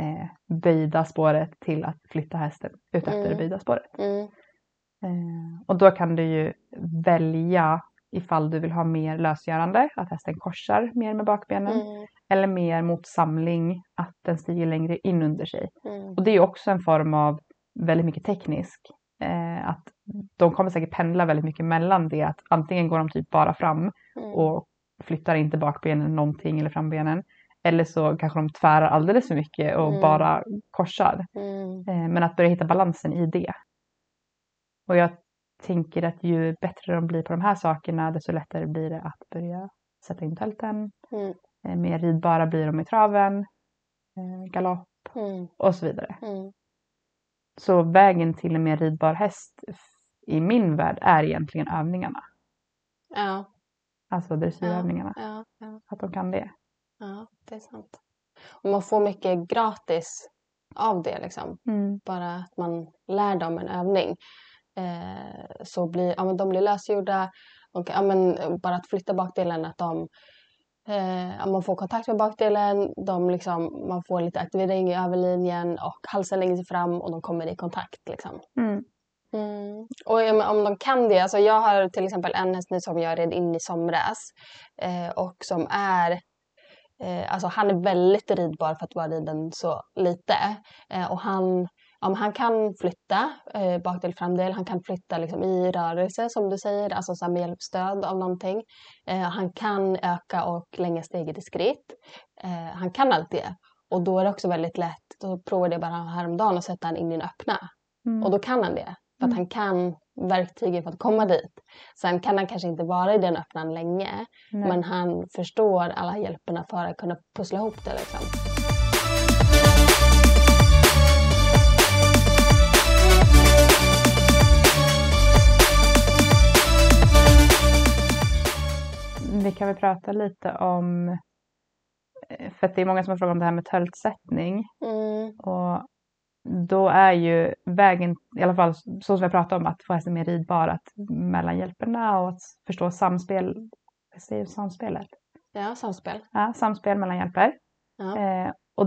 eh, böjda spåret till att flytta hästen utefter
Mm.
det böjda spåret.
mm,
Eh, och då kan du ju välja ifall du vill ha mer lösgörande, att hästen korsar mer med bakbenen.
mm,
Eller mer mot samling, att den stiger längre in under sig.
mm,
Och det är också en form av väldigt mycket teknisk. Eh, att de kommer säkert pendla väldigt mycket mellan det att antingen går de typ bara fram
mm.
och flyttar inte bakbenen någonting eller frambenen. Eller så kanske de tvärar alldeles för mycket och
Mm.
bara korsar.
Mm,
Eh, men att börja hitta balansen i det. Och jag tänker att ju bättre de blir på de här sakerna desto lättare blir det att börja sätta in tälten.
mm,
Eh, mer ridbara blir de i traven, eh, galopp
mm,
och så vidare.
Mm.
Så vägen till en mer ridbar häst i min värld är egentligen övningarna.
Ja,
Alltså dressyrövningarna.
ja, ja,
Att de kan det.
ja, det är sant. Och man får mycket gratis av det liksom. Bara att man lär dem en övning. Eh, så blir, ja, men de blir lösgjorda. Och, ja, men, bara att flytta bakdelen, att de eh, man får kontakt med bakdelen, de liksom, man får lite aktivering i överlinjen och halsen lägger sig fram och de kommer i kontakt. Liksom.
Mm.
Mm. Och om de kan det, alltså jag har till exempel en häst nu som jag red in i somras eh, och som är eh, Alltså han är väldigt ridbar för att vara riden så lite. Eh, och han, men han kan flytta eh, bakdel, framdel. Han kan flytta liksom, i rörelse som du säger, alltså så med hjälpstöd av någonting. Eh, han kan öka och länga steget i skritt. Eh, han kan allt det. Och då är det också väldigt lätt, då provade jag bara häromdagen att sätta han in i den öppna.
Mm.
Och då kan han det. För att
Mm.
han kan verktygen för att komma dit. Sen kan han kanske inte vara i den öppnan länge.
Nej.
Men han förstår alla hjälperna för att kunna pussla ihop det. Liksom.
Vi kan väl prata lite om, eh, för att det är många som har frågat om det här med töltsättning.
Mm,
Och då är ju vägen, i alla fall så som vi har pratat om, att få hästen mer ridbar, att mellan hjälperna och att förstå samspel, vad säger samspelet?
ja, samspel.
Ja, samspel mellan hjälper.
Ja.
Eh, och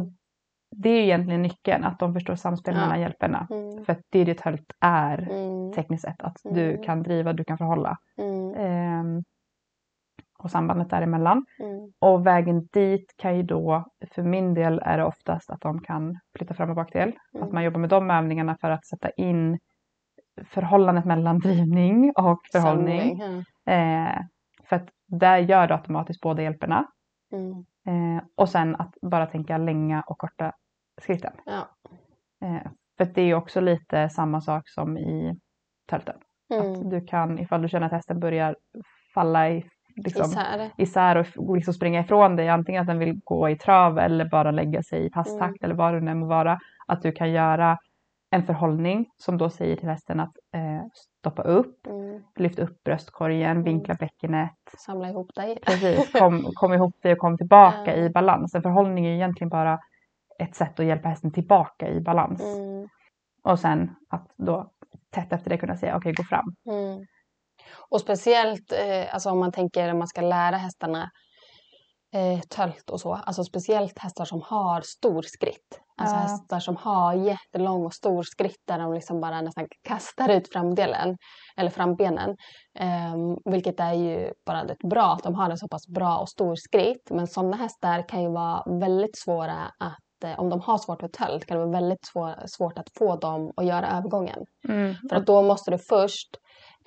det är ju egentligen nyckeln, att de förstår samspel
Ja.
mellan hjälperna.
Mm,
För att det är det tölt är
mm,
tekniskt sett, att du
Mm.
kan driva, du kan förhålla. Ehm, och sambandet däremellan.
mm,
Och vägen dit kan ju då, för min del är det oftast att de kan flytta fram och bakdel. Att
Mm.
man jobbar med de övningarna för att sätta in förhållandet mellan drivning och förhållning.
samling,
Eh, för att där gör du automatiskt båda hjälperna.
Mm,
Eh, och sen att bara tänka länga och korta skritten.
ja.
Eh, för att det är också lite samma sak som i tölten.
Mm.
Att du kan, ifall du känner att hästen börjar falla i, liksom,
Isär.
isär och liksom springa ifrån dig, antingen att den vill gå i trav eller bara lägga sig i passtakt
Mm.
eller vad det nu må vara, att du kan göra en förhållning som då säger till hästen att eh, stoppa upp,
Mm.
lyft upp bröstkorgen, vinkla bäckenet,
Samla ihop dig.
precis, kom, kom ihop dig och kom tillbaka
Ja.
i balans. En förhållning är egentligen bara ett sätt att hjälpa hästen tillbaka i balans.
Mm.
Och sen att då tätt efter det kunna säga okej, gå fram.
Mm. Och speciellt eh, alltså om man tänker om man ska lära hästarna eh, tölt och så. Alltså speciellt hästar som har stor skritt. Alltså
Ja.
hästar som har jättelång och stor skritt där de liksom bara nästan kastar ut framdelen. Eller frambenen. Ehm, vilket är ju bara det bra att de har en så pass bra och stor skritt. Men sådana hästar kan ju vara väldigt svåra att eh, om de har svårt för tölt kan det vara väldigt svår, svårt att få dem att göra övergången. För att då måste du först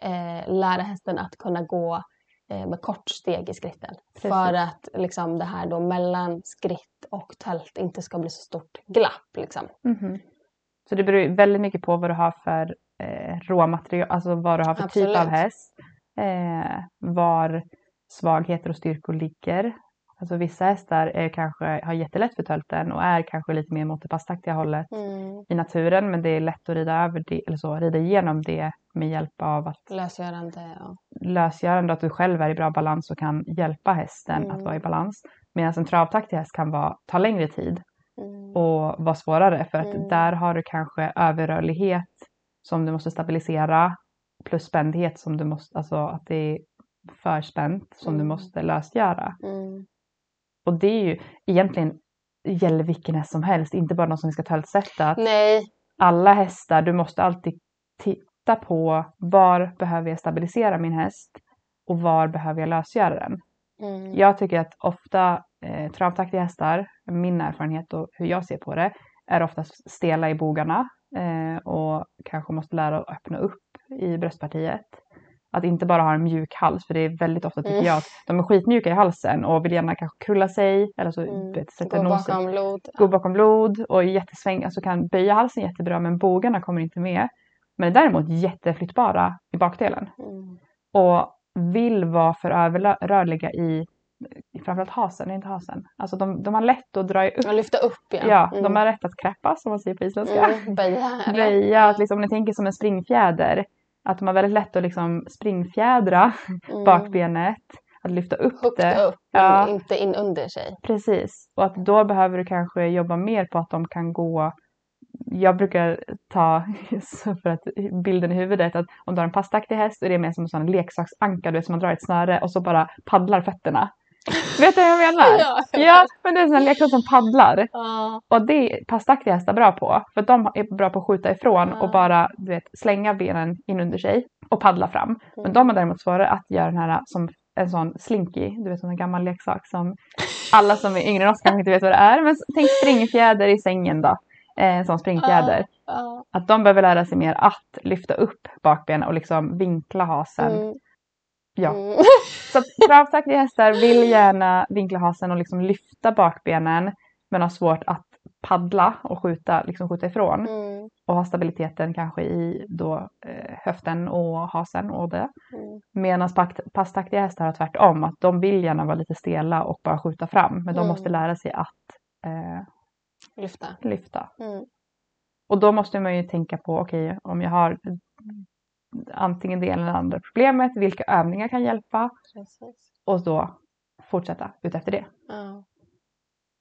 eh, lära hästen att kunna gå eh, med kort steg i skritten.
Precis.
För att liksom, det här då mellan skritt och tält inte ska bli så stort glapp. Liksom.
Mhm. Så det beror väldigt mycket på vad du har för eh, råmaterial, alltså vad du har för typ av
Absolut.
häst. Eh, var svagheter och styrkor ligger. Alltså vissa hästar är kanske, har jättelätt för tölten och är kanske lite mer mot det passtaktiga hållet
Mm.
i naturen men det är lätt att rida över det, eller så, rida igenom det med hjälp av att
Lösgörande. Ja.
lösgörande, att du själv är i bra balans och kan hjälpa hästen
Mm.
att vara i balans. Medan en travtaktig häst kan vara, ta längre tid
Mm.
och vara svårare för att
Mm.
där har du kanske överrörlighet som du måste stabilisera plus spändhet som du måste, alltså att det är för spänt som du
Mm.
måste lösgöra. Och det är ju egentligen gäller vilken häst som helst, inte bara någon som vi ska töltsätta. Att
Nej.
alla hästar, du måste alltid titta på var behöver jag stabilisera min häst och var behöver jag lösgöra den.
Mm.
Jag tycker att ofta eh, travtaktiga hästar, min erfarenhet och hur jag ser på det, är oftast stela i bogarna eh, och kanske måste lära att öppna upp i bröstpartiet. Att inte bara ha en mjuk hals, för det är väldigt ofta tycker
Mm.
jag att de är skitmjuka i halsen och vill gärna kanske krulla sig eller så
Mm.
vet, sätta
Gå
nosen
bakom blod.
gå bakom blod och jättesväng, alltså kan böja halsen jättebra men bågarna kommer inte med. Men är däremot jätteflyttbara i bakdelen
Mm.
och vill vara för överrörliga i framförallt hasen, inte hasen. Alltså de, de har lätt att dra upp.
Och lyfta upp igen.
Ja,
Mm.
de har rätt att kräppa som man säger på isländska.
Mm. Böja.
Böja, att liksom, om ni tänker som en springfjäder. Att de har väldigt lätt att liksom springfjädra
Mm.
bakbenet. Att lyfta upp
Högt
det.
upp,
Ja.
inte in under sig.
Precis. Och att då behöver du kanske jobba mer på att de kan gå jag brukar ta, för att bilden i huvudet, att om du har en passtaktig häst och det är mer som en sån leksaksanka, du vet som man drar ett snöre och så bara paddlar fötterna. Vet du vad jag menar?
Ja.
Ja, men det är en sån leksak som paddlar.
Ja.
Och det är passtaktiga hästar bra på. För de är bra på att skjuta ifrån
Ja.
och bara du vet, slänga benen in under sig och paddla fram. Men
Mm.
de har däremot svårare att göra den här som en sån slinky, du vet en gammal leksak som alla som är yngre än oss kanske inte vet vad det är. Men tänk springfjäder i sängen då. Eh, En sån springfjäder. Att de behöver lära sig mer att lyfta upp bakbenen och liksom vinkla hasen.
Mm.
Ja.
Mm.
Så travtaktiga hästar vill gärna vinkla hasen och liksom lyfta bakbenen men har svårt att paddla och skjuta, liksom skjuta ifrån.
Mm.
Och ha stabiliteten kanske i då, eh, höften och hasen och det.
Mm.
Medan passtaktiga hästar har tvärtom, att de vill gärna vara lite stela och bara skjuta fram. Men de
Mm.
måste lära sig att eh,
Lyfta.
lyfta.
Mm.
Och då måste man ju tänka på, okej om jag har antingen det ena eller andra problemet, vilka övningar kan hjälpa?
Precis.
Och då fortsätta utefter det.
Ja.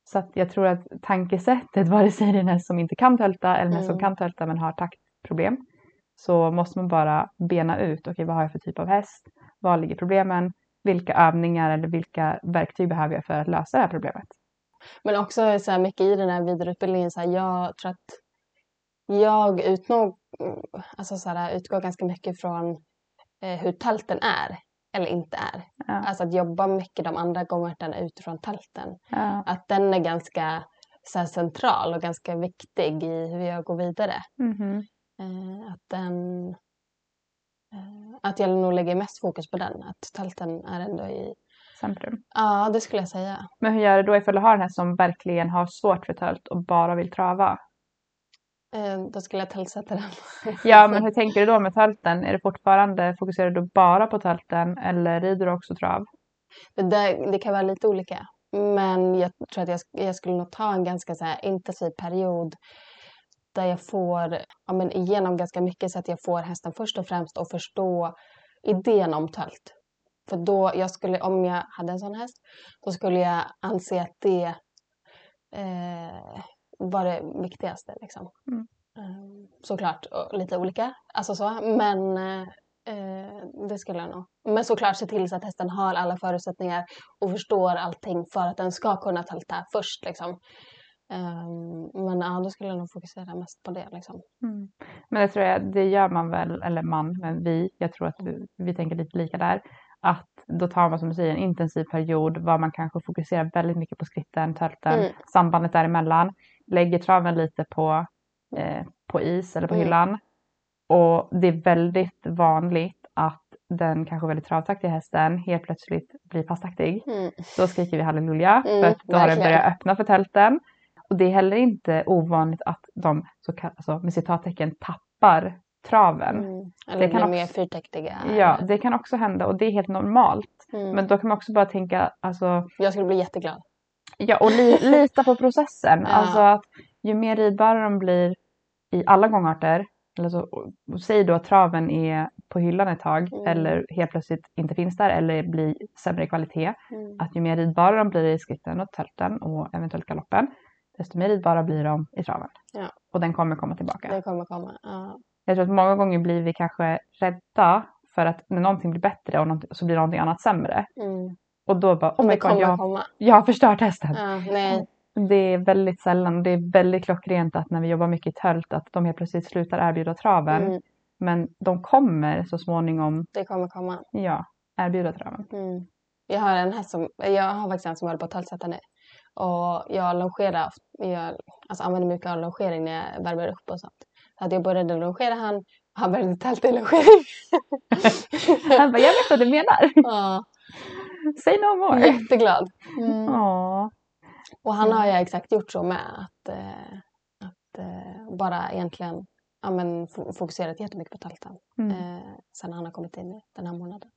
Så att jag tror att tankesättet, vare sig det är en häst som inte kan tälta eller en häst som
Mm.
kan tälta men har taktproblem, så måste man bara bena ut, okej vad har jag för typ av häst? Var ligger problemen? Vilka övningar eller vilka verktyg behöver jag för att lösa det här problemet?
Men också så här mycket i den här vidareutbildningen, så här, jag tror att jag utnog, alltså så här, utgår ganska mycket från eh, hur tälten är eller inte är.
Ja.
Alltså att jobba mycket de andra gångerna utifrån tälten.
Ja.
Att den är ganska så här, central och ganska viktig i hur jag går vidare.
Mhm.
Eh, att den eh, att jag nog lägger mest fokus på den. Att tälten är ändå i...
Centrum.
Ja, det skulle jag säga.
Men hur gör du då ifall du har en häst som verkligen har svårt för tölt och bara vill trava?
Eh, då skulle jag tältsätta den.
Ja, men hur tänker du då med tölten? Är det fortfarande, fokuserar du bara på tölten eller rider du också trav?
Det, där, det kan vara lite olika. Men jag tror att jag, jag skulle nog ta en ganska så intensiv period där jag får ja, men igenom ganska mycket så att jag får hästen först och främst att förstå idén om tölt. För då, jag skulle, om jag hade en sån häst, då skulle jag anse att det eh, var det viktigaste. Liksom.
Mm.
Eh, såklart lite olika, alltså så, men eh, det skulle jag nog. Men såklart se till så att hästen har alla förutsättningar och förstår allting för att den ska kunna tälta först. Liksom. Um, men ja, då skulle jag nog fokusera mest på det. Liksom.
Mm. Men det tror jag, det gör man väl, eller man, men vi, jag tror att vi, vi tänker lite lika där. Att då tar man som du säger en intensiv period var man kanske fokuserar väldigt mycket på skritten, tölten,
Mm.
sambandet däremellan. Lägger traven lite på, eh, på is eller på
Mm.
hyllan. Och det är väldigt vanligt att den kanske väldigt travtaktiga hästen helt plötsligt blir passtaktig.
Mm.
Då skriker vi halleluja
Mm,
för att då har den börjat öppna för tälten. Och det är heller inte ovanligt att de så kall- alltså, med citattecken tappar traven.
Mm. Eller
Det
blir
kan också-
mer fyrtäktiga.
Ja, det kan också hända och det är helt normalt.
Mm.
Men då kan man också bara tänka, alltså,
Jag skulle bli jätteglad.
Ja, och li, lita på processen.
Ja.
Alltså att ju mer ridbara de blir i alla gångarter, eller så, och- säg då att traven är på hyllan ett tag
Mm.
eller helt plötsligt inte finns där eller blir sämre kvalitet.
Mm.
Att ju mer ridbara de blir i skritten och tälten och eventuellt galoppen, desto mer ridbara blir de i traven.
Ja.
Och den kommer komma tillbaka.
Det kommer komma. Ja.
Jag tror att många gånger blir vi kanske rädda för att när någonting blir bättre och så blir någonting annat sämre.
Mm.
Och då bara, oh my god,
kommer
jag,
komma.
jag har förstört hästen.
Ja, nej.
Det är väldigt sällan det är väldigt klockrent att när vi jobbar mycket i tölt att de helt plötsligt slutar erbjuda traven.
Mm.
Men de kommer så småningom,
Det kommer komma.
ja, erbjuda traven.
Mm. Jag har en häst som, jag har faktiskt en som håller på att tältsätta nu. Och jag longerar, jag alltså använder mycket av longering när jag värmer upp och sånt. Så att jag började longera han och han började tälta i longering.
Han bara, jag vet vad du menar.
ja,
Say no more.
jätteglad. Mm.
Ja.
Och han har jag exakt gjort så med. Att, eh, att eh, bara egentligen ja, men, fo- fokuserat jättemycket på tälten.
Mm.
Eh, sen han har kommit in den här månaden.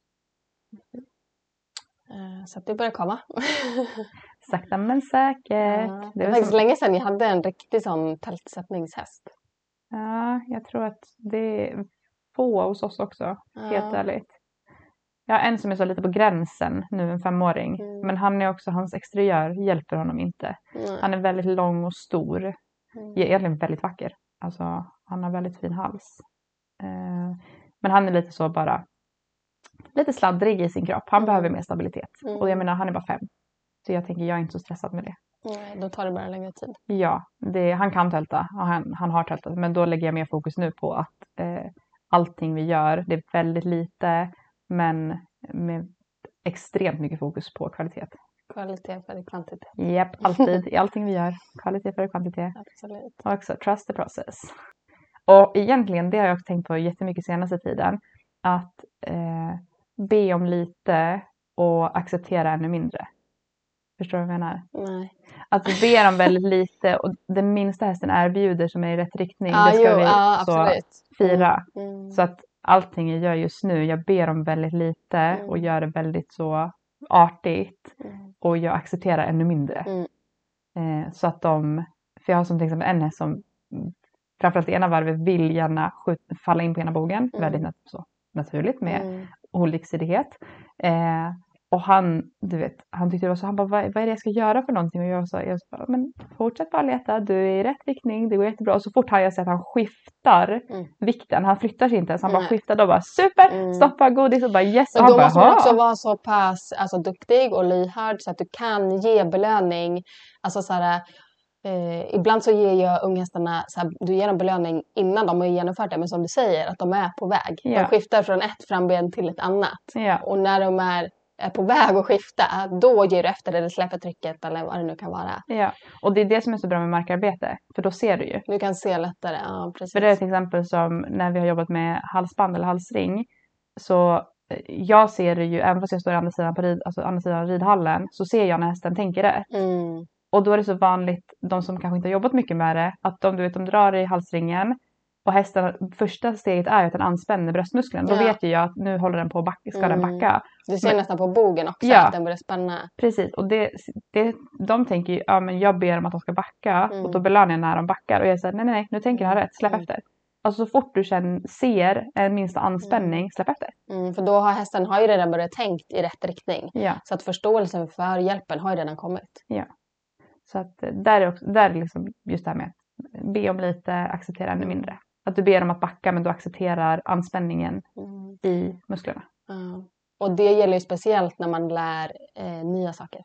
Eh, så att det börjar komma.
Sakta men säkert.
Ja,
Det
var faktiskt
så,
länge sedan jag hade en riktig sån tältsättningshäst.
ja, jag tror att det är få hos oss också, helt
Ja.
ärligt. Jag har en som är så lite på gränsen nu, en femåring.
Mm.
Men han är också, hans exteriör hjälper honom inte.
Nej.
Han är väldigt lång och stor.
Mm.
Egentligen väldigt vacker. Alltså, han har väldigt fin hals. Eh, men han är lite så bara lite sladdrig i sin kropp. Han
Mm.
behöver mer stabilitet.
Mm.
Och jag menar, han är bara fem. Så jag tänker, jag är inte så stressad med det.
Nej, då tar det bara längre tid.
Ja, det, han kan tälta och han, han har tältat. Men då lägger jag mer fokus nu på att eh, allting vi gör, det är väldigt lite men med extremt mycket fokus på kvalitet.
Kvalitet före kvantitet.
Japp, alltid i allting vi gör. Kvalitet före kvantitet.
Absolut.
Och också trust the process. Och egentligen, det har jag också tänkt på jättemycket senaste tiden. Att eh, be om lite och acceptera ännu mindre. Förstår du vad jag menar?
Nej.
Att vi ber om väldigt lite och den minsta hästen erbjuder som är i rätt riktning,
Ja,
det ska
jo,
vi
ja,
så fira.
Mm.
Så att allting jag gör just nu, jag ber om väldigt lite
Mm.
och gör det väldigt så artigt
Mm.
och jag accepterar ännu mindre.
Mm.
Eh, så att de, för jag har som till exempel en häst som mm, framförallt i ena varvet vill gärna skjut, falla in på ena bogen,
Mm.
väldigt nat- så, naturligt med
Mm.
oliksidighet. Eh, och han, du vet, han tyckte det var så, han bara, vad, vad är det jag ska göra för någonting? Och jag sa, jag sa men fortsätt bara leta, du är i rätt riktning, det går jättebra. Och så fort har jag sett att han skiftar
Mm.
vikten, han flyttar sig inte ens, han bara skiftar då bara super,
Mm.
stoppa godis och bara yes. Och han
då
bara,
måste man också vara så pass alltså, duktig och lyhörd så att du kan ge belöning. Alltså så här, eh, ibland så ger jag unghästarna, så här, du ger dem belöning innan de har genomfört det. Men som du säger, att de är på väg.
Ja.
De skiftar från ett framben till ett annat.
Ja,
Och när de är, är på väg att skifta, då ger du efter eller släpper trycket eller vad det nu kan vara.
ja. Och det är det som är så bra med markarbete, för då ser du ju.
Du kan se lättare. Ja, precis.
För det är till exempel som när vi har jobbat med halsband eller halsring. Så eh, jag ser det ju, även fast jag står andra sidan, på rid, alltså andra sidan ridhallen, så ser jag när hästen tänker rätt.
Mm.
Och då är det så vanligt, de som kanske inte har jobbat mycket med det, att de, du vet, de drar i halsringen och hästen, första steget är att den anspänner bröstmuskeln. Då
Ja.
vet ju jag att nu håller den på att backa, ska den
Mm.
backa.
Du ser
Men-
nästan på bogen också
Ja.
att den börjar spänna.
Precis, och det, det, de tänker ju, ja men jag ber dem att de ska backa
Mm.
och då belönar jag när de backar och jag säger nej nej nej, nu tänker jag ha rätt, släpp
Mm.
efter. Alltså så fort du känner, ser en minsta anspänning, släpp efter.
Mm, för då har hästen har ju redan börjat tänkt i rätt riktning.
Ja,
Så att förståelsen för hjälpen har ju redan kommit.
så att eh, där är, också, där är liksom just det här med att be om lite, acceptera ännu
Mm.
mindre. Att du ber dem att backa men du accepterar anspänningen
Mm.
i musklerna.
Ja. Och det gäller ju speciellt när man lär eh, nya saker.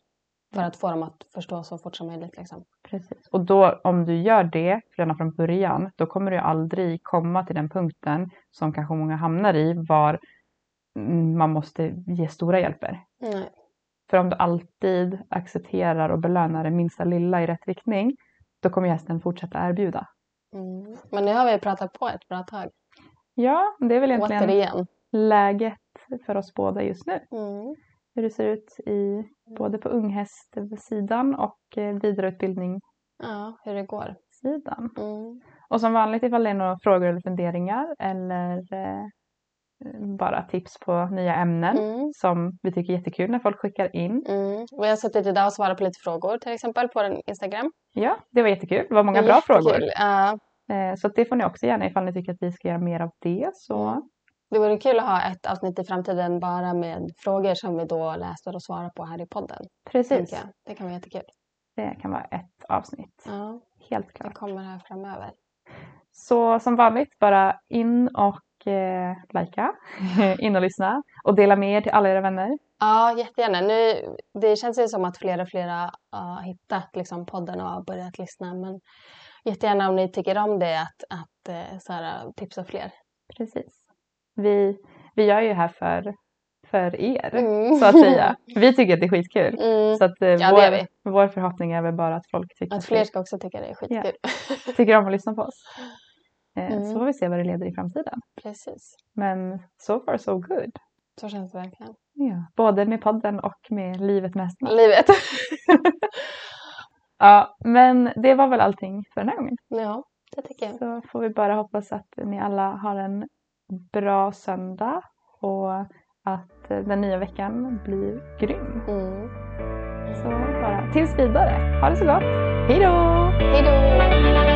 För att få dem att förstå så fort som möjligt. Liksom.
Precis. Och då om du gör det redan från början, då kommer du aldrig komma till den punkten som kanske många hamnar i, var mm, man måste ge stora hjälper.
Nej.
För om du alltid accepterar och belönar det minsta lilla i rätt riktning, då kommer hästen fortsätta erbjuda.
Mm. Men nu har vi pratat på ett bra tag.
Ja, det är väl egentligen
Återigen.
läget för oss båda just nu.
Mm.
Hur det ser ut i, både på unghästsidan och eh, vidareutbildningssidan.
Ja, hur det går. Mm.
Och som vanligt ifall det är några frågor eller funderingar eller eh, bara tips på nya ämnen
Mm.
som vi tycker är jättekul när folk skickar in.
Mm. Vi har suttit idag och svarat på lite frågor till exempel på den Instagram.
Ja, det var jättekul. Det var många
Det
bra frågor. Eh, så det får ni också gärna ifall ni tycker att vi ska göra mer av det. Så
Mm. det vore kul att ha ett avsnitt i framtiden bara med frågor som vi då läser och svarar på här i podden.
precis.
Det kan vara jättekul.
det kan vara ett avsnitt.
Ja,
Helt
det
klart.
kommer här framöver.
Så som vanligt, bara in och eh, likea, in och lyssna och dela med er till alla era vänner.
Ja, jättegärna. Nu, det känns ju som att flera och flera har hittat liksom, podden och har börjat lyssna. Men jättegärna om ni tycker om det att, att eh, så här, tipsa fler.
Precis. Vi, vi gör ju här för, för er,
Mm.
så att säga. Vi tycker att det är skitkul.
Mm.
Så att, eh,
Ja,
vår, vår förhoppning är väl bara att folk tycker,
Att fler ska också tycka det är skitkul.
tycker om att lyssna på oss. Eh,
Mm.
Så får vi se vad det leder i framtiden.
Precis.
Men so far so good.
Så känns det verkligen.
Ja. Både med podden och med livet med hästarna.
Livet.
Ja, men det var väl allting för den här gången.
ja, det tycker jag.
Så får vi bara hoppas att ni alla har en bra söndag och att den nya veckan blir grym.
Mm.
Så bara tills vidare. Ha det så gott. Hej då!
Hej då!